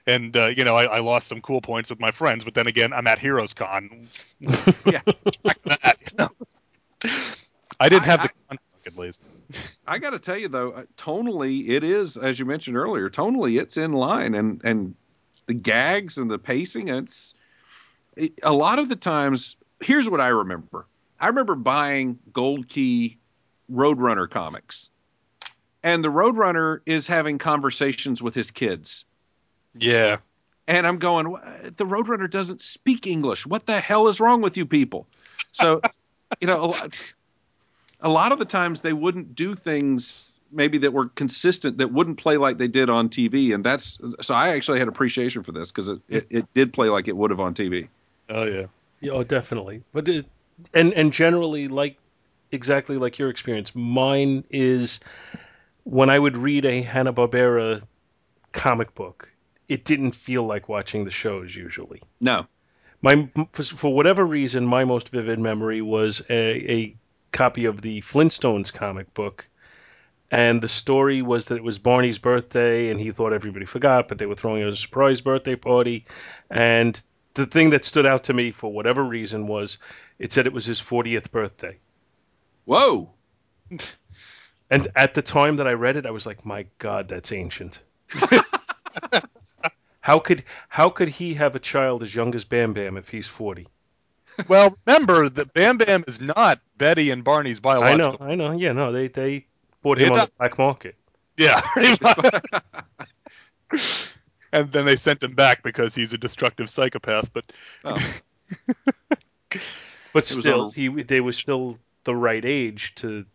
and uh, you know I, I lost some cool points with my friends but then again I'm at Heroes Con Yeah. That, you know? I didn't I- have the I- at least I got to tell you though, uh, tonally it is, as you mentioned earlier, tonally it's in line, and and the gags and the pacing. It's it, a lot of the times. Here's what I remember. I remember buying Gold Key Roadrunner comics, and the Roadrunner is having conversations with his kids. yeah And I'm going, "Wha- the Roadrunner doesn't speak English. What the hell is wrong with you people? So, you know, a lot, a lot of the times they wouldn't do things maybe that were consistent that wouldn't play like they did on TV. And that's so I actually had appreciation for this because it, it, it did play like it would have on TV. oh yeah Yeah, oh, definitely. But it, and and generally, like exactly like your experience, mine is when I would read a Hanna Barbera comic book, it didn't feel like watching the shows usually. No. My for, for whatever reason, my most vivid memory was a, a copy of the Flintstones comic book. And the story was that it was Barney's birthday, and he thought everybody forgot, but they were throwing a surprise birthday party. And the thing that stood out to me for whatever reason was it said it was his 40th birthday. Whoa. And at the time that I read it, I was like, "My God, that's ancient." how could how could he have a child as young as Bam Bam if he's 40? Well, remember that Bam Bam is not Betty and Barney's biological. I know, I know. Yeah, no, they they bought Yeah, him on the black market. Yeah, pretty much. And then they sent him back because he's a destructive psychopath. But Oh. But still, on a- he they were still the right age to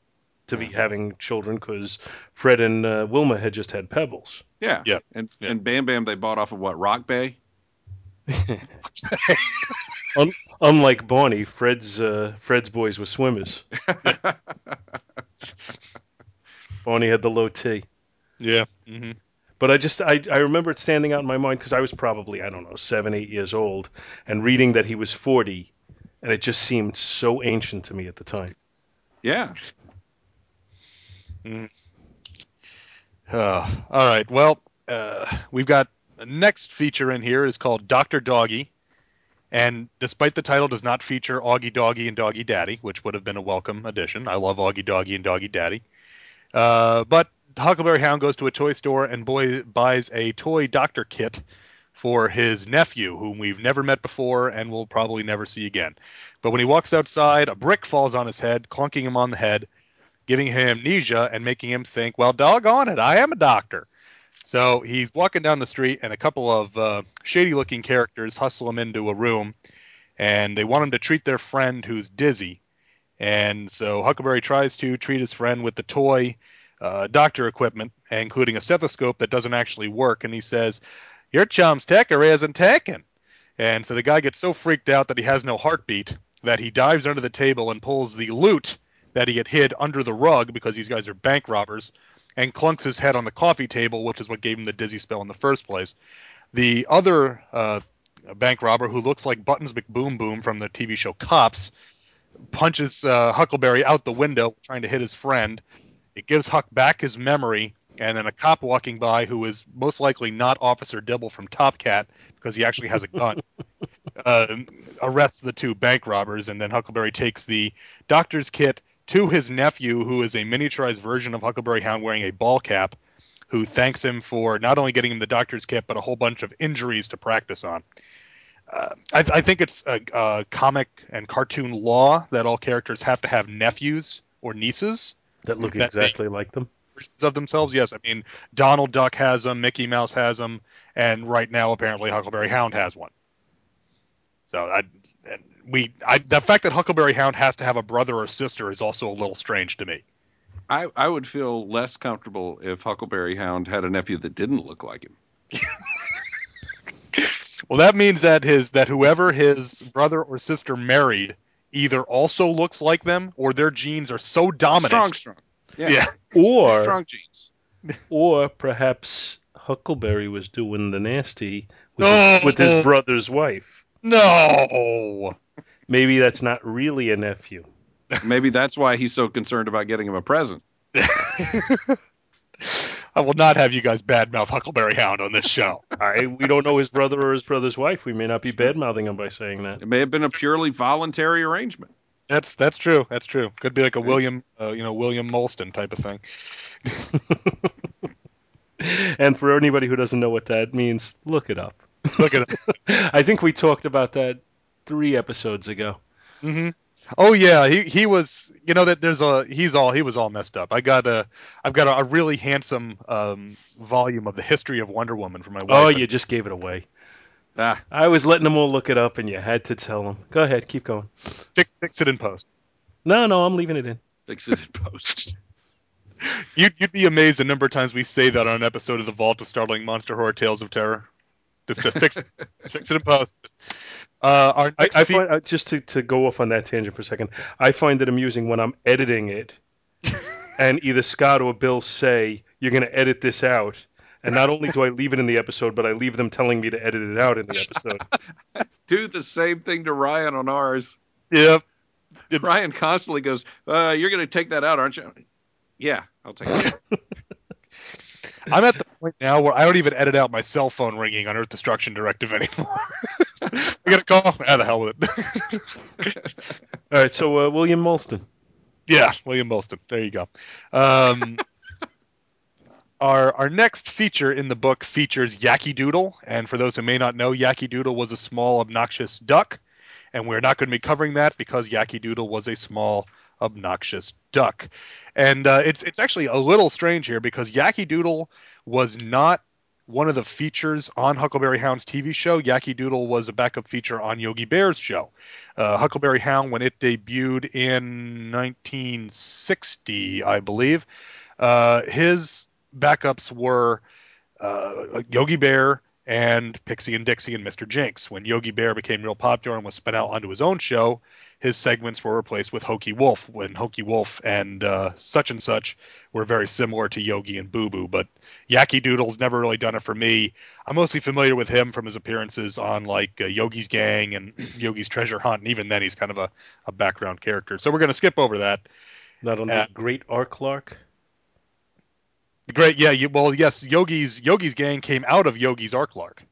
to be having children because Fred and uh, Wilma had just had Pebbles. Yeah. Yeah. And Yeah. and Bam Bam they bought off of what Rock Bay. Unlike Barney, Fred's uh, Fred's boys were swimmers. Barney had the low T. yeah, hmm But I just I, I remember it standing out in my mind because I was probably I don't know seven eight years old and reading that he was forty, and it just seemed so ancient to me at the time. Yeah. Uh, all right. Well, uh, we've got the next feature in here is called Doctor Doggy, and despite the title, does not feature Augie Doggy and Doggy Daddy, which would have been a welcome addition. I love Augie Doggy and Doggy Daddy. Uh, but Huckleberry Hound goes to a toy store and boy buys a toy doctor kit for his nephew, whom we've never met before and will probably never see again. But when he walks outside, a brick falls on his head, clunking him on the head, giving him amnesia and making him think, well, doggone it, I am a doctor. So he's walking down the street, and a couple of uh, shady looking characters hustle him into a room, and they want him to treat their friend who's dizzy. And so Huckleberry tries to treat his friend with the toy uh, doctor equipment, including a stethoscope that doesn't actually work. And he says, Your chum's ticker isn't ticking. And so the guy gets so freaked out that he has no heartbeat that he dives under the table and pulls the loot that he had hid under the rug because these guys are bank robbers and clunks his head on the coffee table, which is what gave him the dizzy spell in the first place. The other uh, bank robber, who looks like Buttons McBoom Boom from the TV show Cops, punches uh, Huckleberry out the window trying to hit his friend. It gives Huck back his memory, and then a cop walking by, who is most likely not Officer Dibble from Top Cat because he actually has a gun, uh, arrests the two bank robbers, and then Huckleberry takes the doctor's kit to his nephew, who is a miniaturized version of Huckleberry Hound wearing a ball cap, who thanks him for not only getting him the doctor's kit but a whole bunch of injuries to practice on. Uh, I, I think it's a, a comic and cartoon law that all characters have to have nephews or nieces That look That exactly like them. versions of themselves. Yes, I mean Donald Duck has them, Mickey Mouse has them, and right now apparently Huckleberry Hound has one. So I, we, I, the fact that Huckleberry Hound has to have a brother or sister is also a little strange to me. I, I would feel less comfortable if Huckleberry Hound had a nephew that didn't look like him. Well, that means that his that whoever his brother or sister married either also looks like them or their genes are so dominant. Strong, strong. Yeah. Yeah. Or Strong genes. or perhaps Huckleberry was doing the nasty with, No. his, with his brother's wife. No. Maybe that's not really a nephew. Maybe that's why he's so concerned about getting him a present. I will not have you guys badmouth Huckleberry Hound on this show. I we don't know his brother or his brother's wife. We may not be bad mouthing him by saying that. It may have been a purely voluntary arrangement. That's that's true. That's true. Could be like a William, uh, you know, William Molston type of thing. And for anybody who doesn't know what that means, look it up. Look at it. I think we talked about that three episodes ago. hmm Oh yeah, he he was. You know that there's a he's all he was all messed up. I got a I've got a, a really handsome um, volume of the history of Wonder Woman for my wife. Oh, you just gave it away. Ah, I was letting them all look it up, and you had to tell them. Go ahead, keep going. fix, fix it in post. No, no, I'm leaving it in. fix it in post. You'd you'd be amazed the number of times we say that on an episode of the Vault of Startling Monster Horror Tales of Terror. Just to fix fix it in post. Uh, our I, I fe- find uh, just to, to go off on that tangent for a second. I find it amusing when I'm editing it, and either Scott or Bill say you're going to edit this out, and not only do I leave it in the episode, but I leave them telling me to edit it out in the episode. Do the same thing to Ryan on ours. Yep. Ryan constantly goes, uh, "You're going to take that out, aren't you?" Yeah, I'll take it. I'm at the point now where I don't even edit out my cell phone ringing on Earth Destruction Directive anymore. I get a call. Ah, the hell with it. All right, so uh, William Molston. yeah, William Molston. There you go. Um, our our next feature in the book features Yakky Doodle, and for those who may not know, Yakky Doodle was a small obnoxious duck, and we're not going to be covering that because Yakky Doodle was a small obnoxious duck. And uh, it's it's actually a little strange here because Yakky Doodle was not one of the features on Huckleberry Hound's TV show. Yakky Doodle was a backup feature on Yogi Bear's show. Uh, Huckleberry Hound, when it debuted in 1960, I believe, uh, his backups were uh, Yogi Bear and Pixie and Dixie and Mr. Jinx. When Yogi Bear became real popular and was spun out onto his own show, his segments were replaced with Hokey Wolf. When Hokey Wolf and uh, such and such were very similar to Yogi and Boo Boo, but Yakky Doodle's never really done it for me. I'm mostly familiar with him from his appearances on like uh, Yogi's Gang and Yogi's Treasure Hunt, and even then he's kind of a, a background character. So we're going to skip over that. Not on Uh, the Great Ark Lark. Great, yeah. You, well, yes, Yogi's Yogi's Gang came out of Yogi's Ark Lark.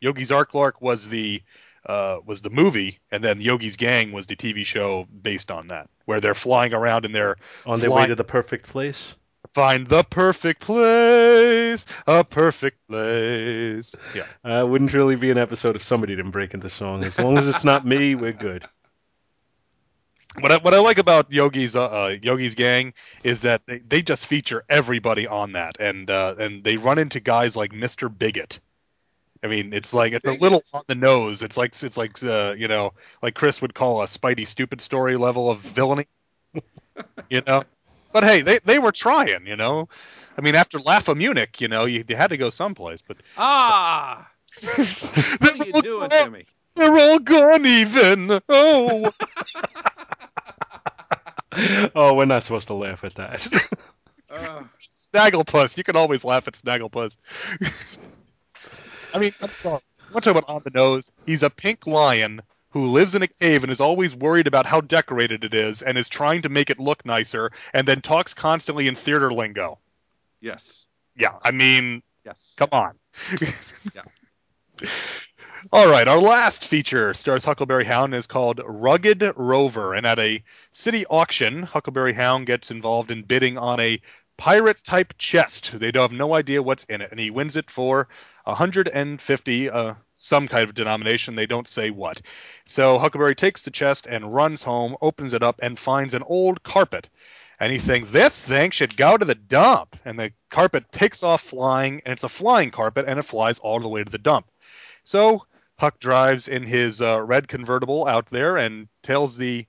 Yogi's Ark Lark was the uh, was the movie, and then Yogi's Gang was the TV show based on that, where they're flying around and they're On their way to the perfect place. find the perfect place, a perfect place. Yeah. Uh, wouldn't really be an episode if somebody didn't break into song. As long as it's not me, we're good. What I, what I like about Yogi's uh, uh, Yogi's Gang is that they, they just feature everybody on that, and uh, and they run into guys like Mr. Bigot. I mean, it's like it's a little on the nose. It's like it's like uh, you know, like Chris would call a Spidey stupid story level of villainy. you know, but hey, they they were trying. You know, I mean, after Laugh of Munich, you know, you, you had to go someplace. But ah, what are you doing to me? They're all gone, even. Oh. oh, we're not supposed to laugh at that. Uh, Snagglepuss. You can always laugh at Snagglepuss. I mean, I'm sorry. I'm talking about on the nose. He's a pink lion who lives in a cave and is always worried about how decorated it is and is trying to make it look nicer and then talks constantly in theater lingo. yes, Yeah, I mean, yes. come on. Yeah. All right, our last feature stars Huckleberry Hound is called Rugged Rover. And at a city auction, Huckleberry Hound gets involved in bidding on a pirate type chest. They don't have no idea what's in it, and he wins it for 150, uh, some kind of denomination. They don't say what. So Huckleberry takes the chest and runs home, opens it up, and finds an old carpet. And he thinks this thing should go to the dump. And the carpet takes off flying, and it's a flying carpet, and it flies all the way to the dump. So Huck drives in his uh, red convertible out there and tells the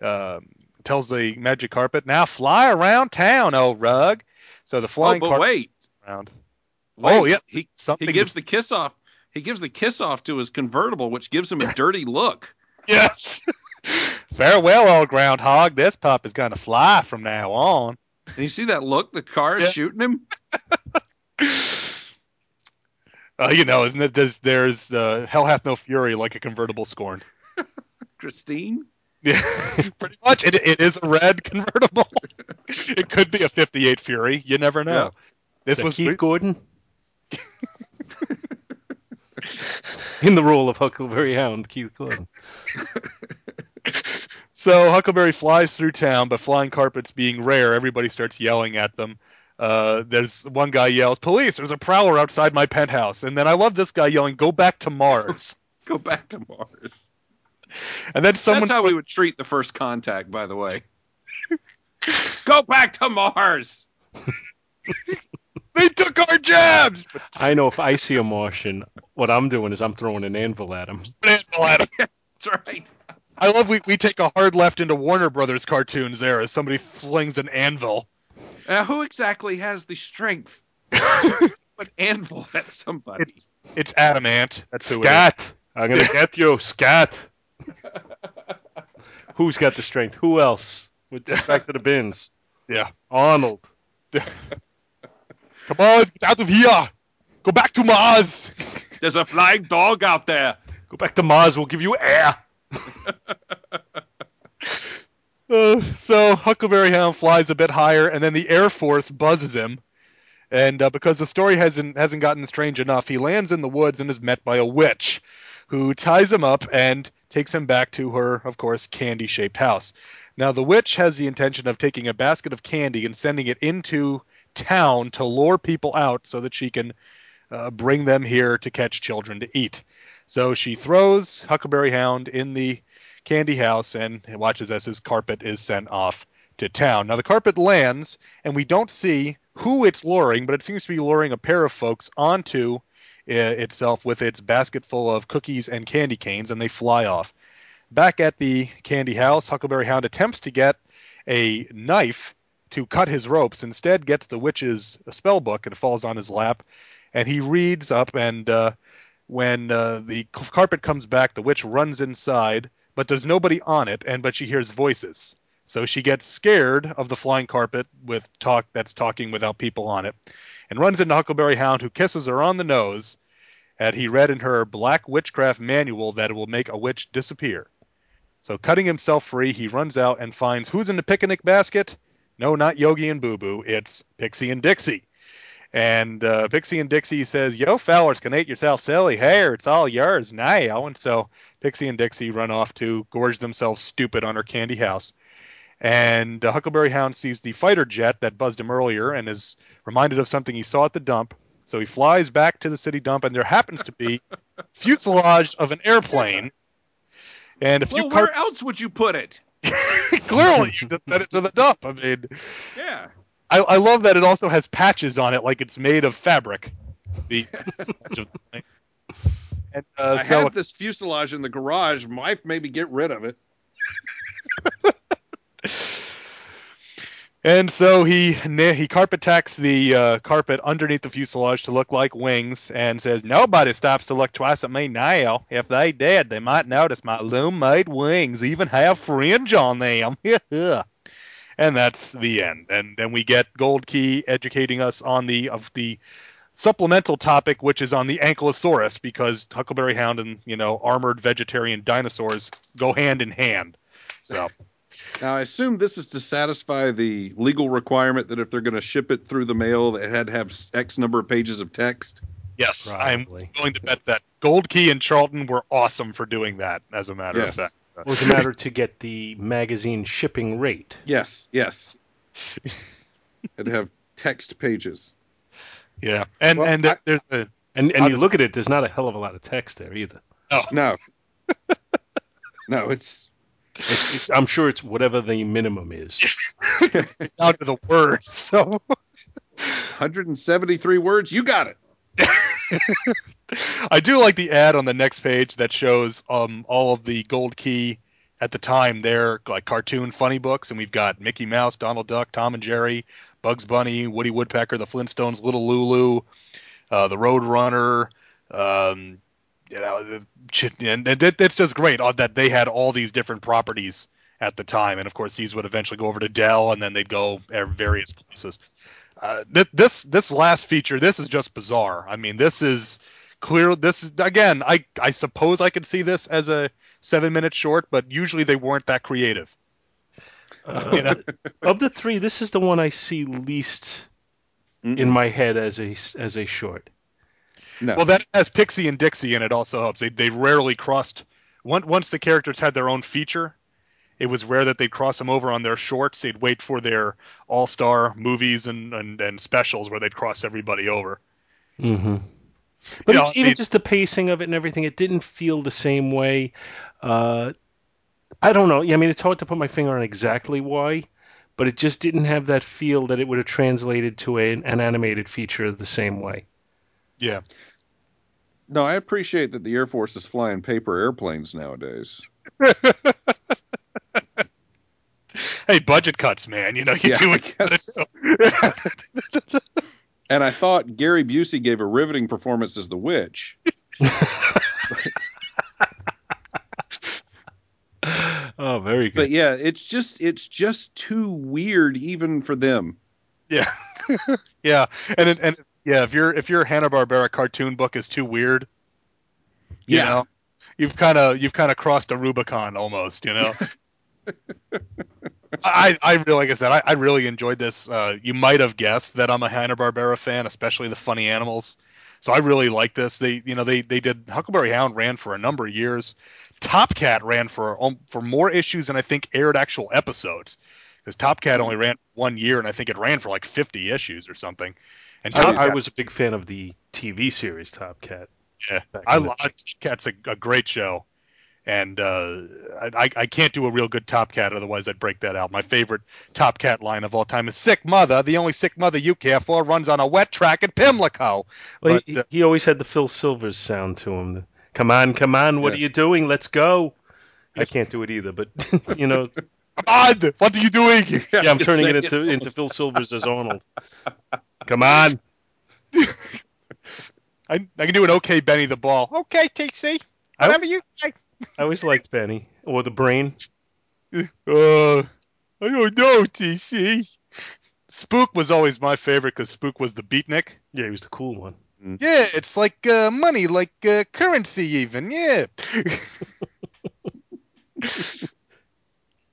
uh, tells the magic carpet, "Now fly around town, old rug." So the flying. Oh, flying but carpet wait, around. wait. Oh, yeah. He he gives the kiss off. He gives the kiss off to his convertible, which gives him a dirty look. Yes. Farewell, old groundhog. This pup is going to fly from now on. And you see that look? The car is Yeah. shooting him. Uh, you know, isn't it? There's, there's uh, hell hath no fury like a convertible scorn. Christine. Yeah, pretty much. It, it is a red convertible. it could be a 58 Fury. You never know. Yeah. This Is that was Keith Gordon. In the role of Huckleberry Hound, Keith Gordon. So Huckleberry flies through town, but flying carpets being rare, everybody starts yelling at them. Uh, there's one guy yells, "Police! There's a prowler outside my penthouse!" And then I love this guy yelling, "Go back to Mars!" Go back to Mars. and then someone, That's how we would treat the first contact, by the way. Go back to Mars. they took our jabs. I know if I see a Martian, what I'm doing is I'm throwing an anvil at him. That's That's right. I love we, we take a hard left into Warner Brothers cartoons there as somebody flings an anvil. Now, who exactly has the strength? An anvil at somebody. It's it's adamant. That's who it is. Scat! I'm gonna get you, Scat! Who's got the strength? Who else? With respect to the bins. Yeah. Arnold. Come on, get out of here. Go back to Mars. There's a flying dog out there. Go back to Mars, we'll give you air. Uh, so Huckleberry Hound flies a bit higher, and then the Air Force buzzes him. And uh, because the story hasn't hasn't gotten strange enough, he lands in the woods and is met by a witch, who ties him up and takes him back to her, of course, candy-shaped house. Now the witch has the intention of taking a basket of candy and sending it into town to lure people out so that she can uh, bring them here to catch children to eat. So she throws Huckleberry Hound in the candy house and watches as his carpet is sent off to town. Now the carpet lands, and we don't see who it's luring, but it seems to be luring a pair of folks onto uh, itself with its basket full of cookies and candy canes, and they fly off. Back at the candy house, Huckleberry Hound attempts to get a knife to cut his ropes. Instead, gets the witch's spell book and falls on his lap, and he reads up. And uh, when uh, the carpet comes back, the witch runs inside, but there's nobody on it, and but she hears voices. So she gets scared of the flying carpet with talk that's talking without people on it, and runs into Huckleberry Hound, who kisses her on the nose. And he read in her black witchcraft manual that it will make a witch disappear. So, cutting himself free, he runs out and finds who's in the picnic basket? No, not Yogi and Boo Boo. It's Pixie and Dixie. And uh, Pixie and Dixie says, "Yo, fellers, can eat yourself silly hair. It's all yours now." And so Pixie and Dixie run off to gorge themselves stupid on her candy house. And uh, Huckleberry Hound sees the fighter jet that buzzed him earlier and is reminded of something he saw at the dump. So he flies back to the city dump, and there happens to be fuselage of an airplane. And a few Well, car- where else would you put it? clearly you just sent it to the dump. I mean, Yeah. I, I love that it also has patches on it, like it's made of fabric. The and uh, I so have this fuselage in the garage. Might maybe get rid of it. and so he he carpet tacks the uh, carpet underneath the fuselage to look like wings, and says, "Nobody stops to look twice at me now. If they did, they might notice my loom-made wings even have fringe on them." and that's the end. And then we get Gold Key educating us on the of the supplemental topic, which is on the Ankylosaurus, because Huckleberry Hound and you know armored vegetarian dinosaurs go hand in hand. So Now, I assume this is to satisfy the legal requirement that if they're going to ship it through the mail, that it had to have X number of pages of text. yes, Probably. I'm going to bet that Gold Key and Charlton were awesome for doing that. As a matter Yes. of fact. Or was a matter to get the magazine shipping rate? Yes, yes. Had to have text pages. Yeah, and Well, and I- there's a, And and I'll you just- look at it, there's not a hell of a lot of text there either. Oh No. no, it's It's, it's I'm sure it's whatever the minimum is. down to the word. So 173 words. You got it. I do like the ad on the next page that shows um all of the gold key at the time they're like cartoon funny books and we've got Mickey Mouse, Donald Duck, Tom and Jerry, Bugs Bunny, Woody Woodpecker, the Flintstones, Little Lulu, uh, the Road Runner, um, you know, and it, it- it's just great uh, that they had all these different properties at the time, and of course these would eventually go over to Dell, and then they'd go at various places. Uh, this this last feature, this is just bizarre. I mean, this is clear. This is again, I I suppose I could see this as a seven minute short, but usually they weren't that creative. Uh, You know? of the three, this is the one I see least in my head as a as a short. no. Well, that has Pixie and Dixie in it also helps. They they rarely crossed. Once once the characters had their own feature, it was rare that they'd cross them over on their shorts. They'd wait for their all star movies and, and and specials where they'd cross everybody over. Mm-hmm. But You know, even it- just the pacing of it and everything, it didn't feel the same way. Uh, I don't know. I mean, it's hard to put my finger on exactly why, but it just didn't have that feel that it would have translated to a, an animated feature the same way. Yeah. no, I appreciate that the Air Force is flying paper airplanes nowadays. Hey, budget cuts, man. You know you Yeah, do I it. guess. And I thought Gary Busey gave a riveting performance as the witch. Oh, very good. But yeah, it's just it's just too weird even for them. Yeah, yeah, and and yeah, if your if your Hanna Barbera cartoon book is too weird, you Yeah. know, you've kind of you've kind of crossed a Rubicon almost, you know. I I really like I said I, I really enjoyed this. Uh, you might have guessed that I'm a Hanna Barbera fan, especially the funny animals. So I really like this. They you know they they did Huckleberry Hound ran for a number of years. Top Cat ran for um, for more issues than I think aired actual episodes. Because Top Cat only ran one year, and I think it ran for like 50 issues or something. And Top I, I was a big fan of the TV series Top Cat. yeah, I love Top Cat's a, a great show, and uh, I, I can't do a real good Top Cat, otherwise I'd break that out. My favorite Top Cat line of all time is "Sick Mother, the only sick mother you care for, runs on a wet track at Pimlico." Well, But, he, uh, he always had the Phil Silvers sound to him. The, come on, come on, what Yeah. are you doing? Let's go. I can't do it either, but you know, Come on, what are you doing? yeah, I'm turning it into into Phil Silvers as Arnold. Come on. I, I can do an okay Benny the Ball. Okay, TC, whatever you say. I always liked Benny or the Brain. Uh, I don't know, TC. Spook was always my favorite because Spook was the beatnik. Yeah, he was the cool one. Yeah, it's like uh, money, like uh, currency, even. Yeah.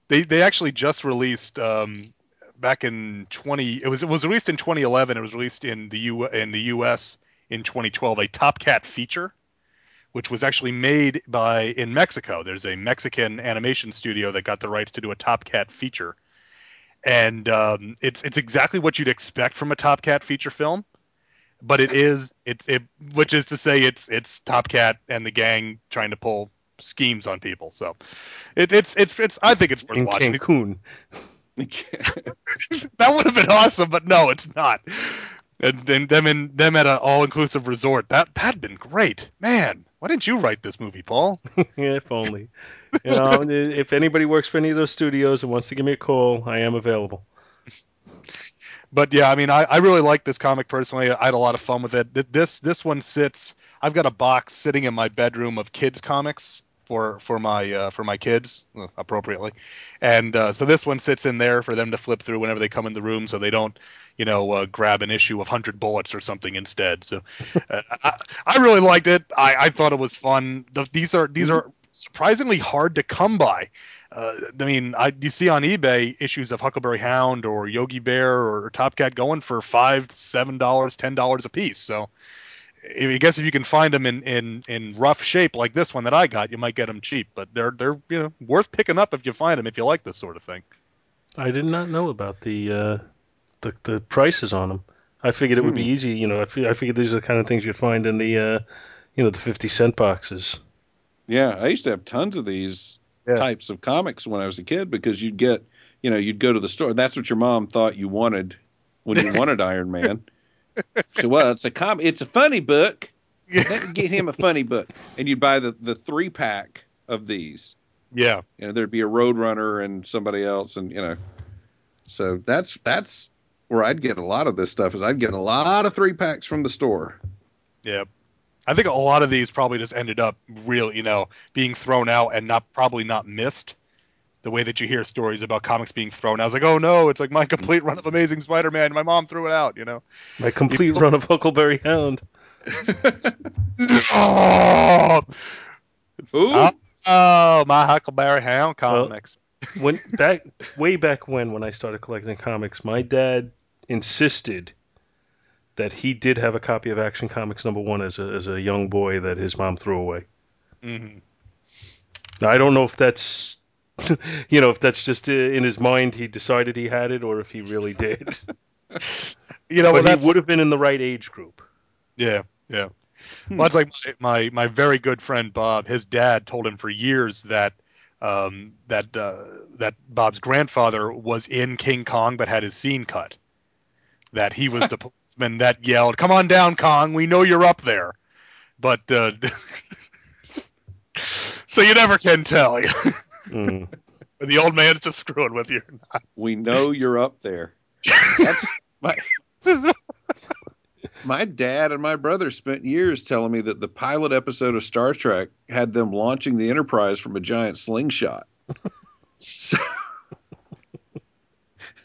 they they actually just released um, back in twenty. It was it was released in 2011. It was released in the U in the U.S. in 2012. A Top Cat feature, which was actually made by in Mexico. There's a Mexican animation studio that got the rights to do a Top Cat feature, and um, it's it's exactly what you'd expect from a Top Cat feature film but it is it, it which is to say it's it's Top Cat and the gang trying to pull schemes on people. So it, it's it's it's I think it's worth In watching. Cancun. that would have been awesome, but no, it's not. And then them in them at an all inclusive resort. That that'd been great. Man, why didn't you write this movie, Paul? if only. You know, if anybody works for any of those studios and wants to give me a call, I am available. But yeah, I mean, I, I really like this comic personally. I had a lot of fun with it. This this one sits. I've got a box sitting in my bedroom of kids comics for for my uh, for my kids uh, appropriately, and uh, so this one sits in there for them to flip through whenever they come in the room, so they don't you know uh, grab an issue of Hundred Bullets or something instead. So uh, I, I really liked it. I, I thought it was fun. The, these are these are surprisingly hard to come by. Uh, I mean, I, you see on eBay issues of Huckleberry Hound or Yogi Bear or Top Cat going for five, seven dollars, ten dollars a piece. So, I I guess if you can find them in, in, in rough shape like this one that I got, you might get them cheap. But they're they're you know worth picking up if you find them if you like this sort of thing. I did not know about the uh, the the prices on them. I figured it would be Hmm. easy. You know, I, fi- I figured these are the kind of things you'd find in the uh, you know the fifty cent boxes. Yeah, I used to have tons of these Yeah. types of comics when I was a kid because you'd get, you know, you'd go to the store. That's what your mom thought you wanted when you wanted Iron Man. So, well, it's a com, it's a funny book. Me get him a funny book, and you'd buy the the three pack of these. Yeah. You know, there'd be a Roadrunner and somebody else, and you know, so that's that's where I'd get a lot of this stuff. Is I'd get a lot of three packs from the store. Yeah. I think a lot of these probably just ended up real, you know, being thrown out and not probably not missed. The way that you hear stories about comics being thrown out, I was like, oh no, it's like my complete run of Amazing Spider-Man. My mom threw it out, you know. My complete run of Huckleberry Hound. oh, Ooh, Ah. oh, my Huckleberry Hound comics. When back way back when, when I started collecting comics, my dad insisted that he did have a copy of Action Comics number one as a as a young boy that his mom threw away. Mhm. Now I don't know if that's you know if that's just uh, in his mind he decided he had it or if he really did. You know, but that's, he would have been in the right age group. Yeah, yeah. Hmm. Well, it's like my, my my very good friend Bob. His dad told him for years that um, that uh, that Bob's grandfather was in King Kong but had his scene cut. That he was the policeman that yelled, "Come on down, Kong! We know you're up there." But uh, so you never can tell. Mm. the old man's just screwing with you. we know you're up there. That's my my dad and my brother spent years telling me that the pilot episode of Star Trek had them launching the Enterprise from a giant slingshot. so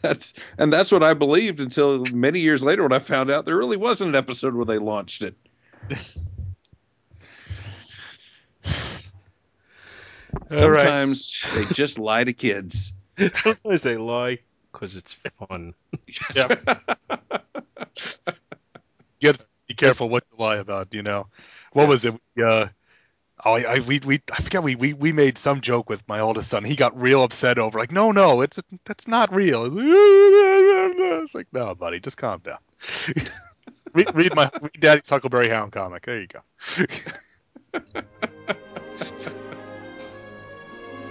that's and that's what I believed until many years later when I found out there really wasn't an episode where they launched it. All right. Sometimes they just lie to kids. Sometimes they lie because it's fun. You got to be careful what you lie about. You know, what was it? We, uh, oh, I, I we we I forget we, we we made some joke with my oldest son. He got real upset over like, no, no, it's that's not real. It's like, no, buddy, just calm down. read, read my read Daddy's Huckleberry Hound comic. There you go.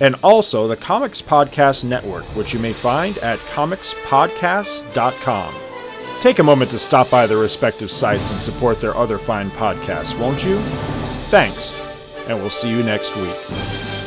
and also the Comics Podcast Network, which you may find at comicspodcasts.com. Take a moment to stop by their respective sites and support their other fine podcasts, won't you? Thanks, and we'll see you next week.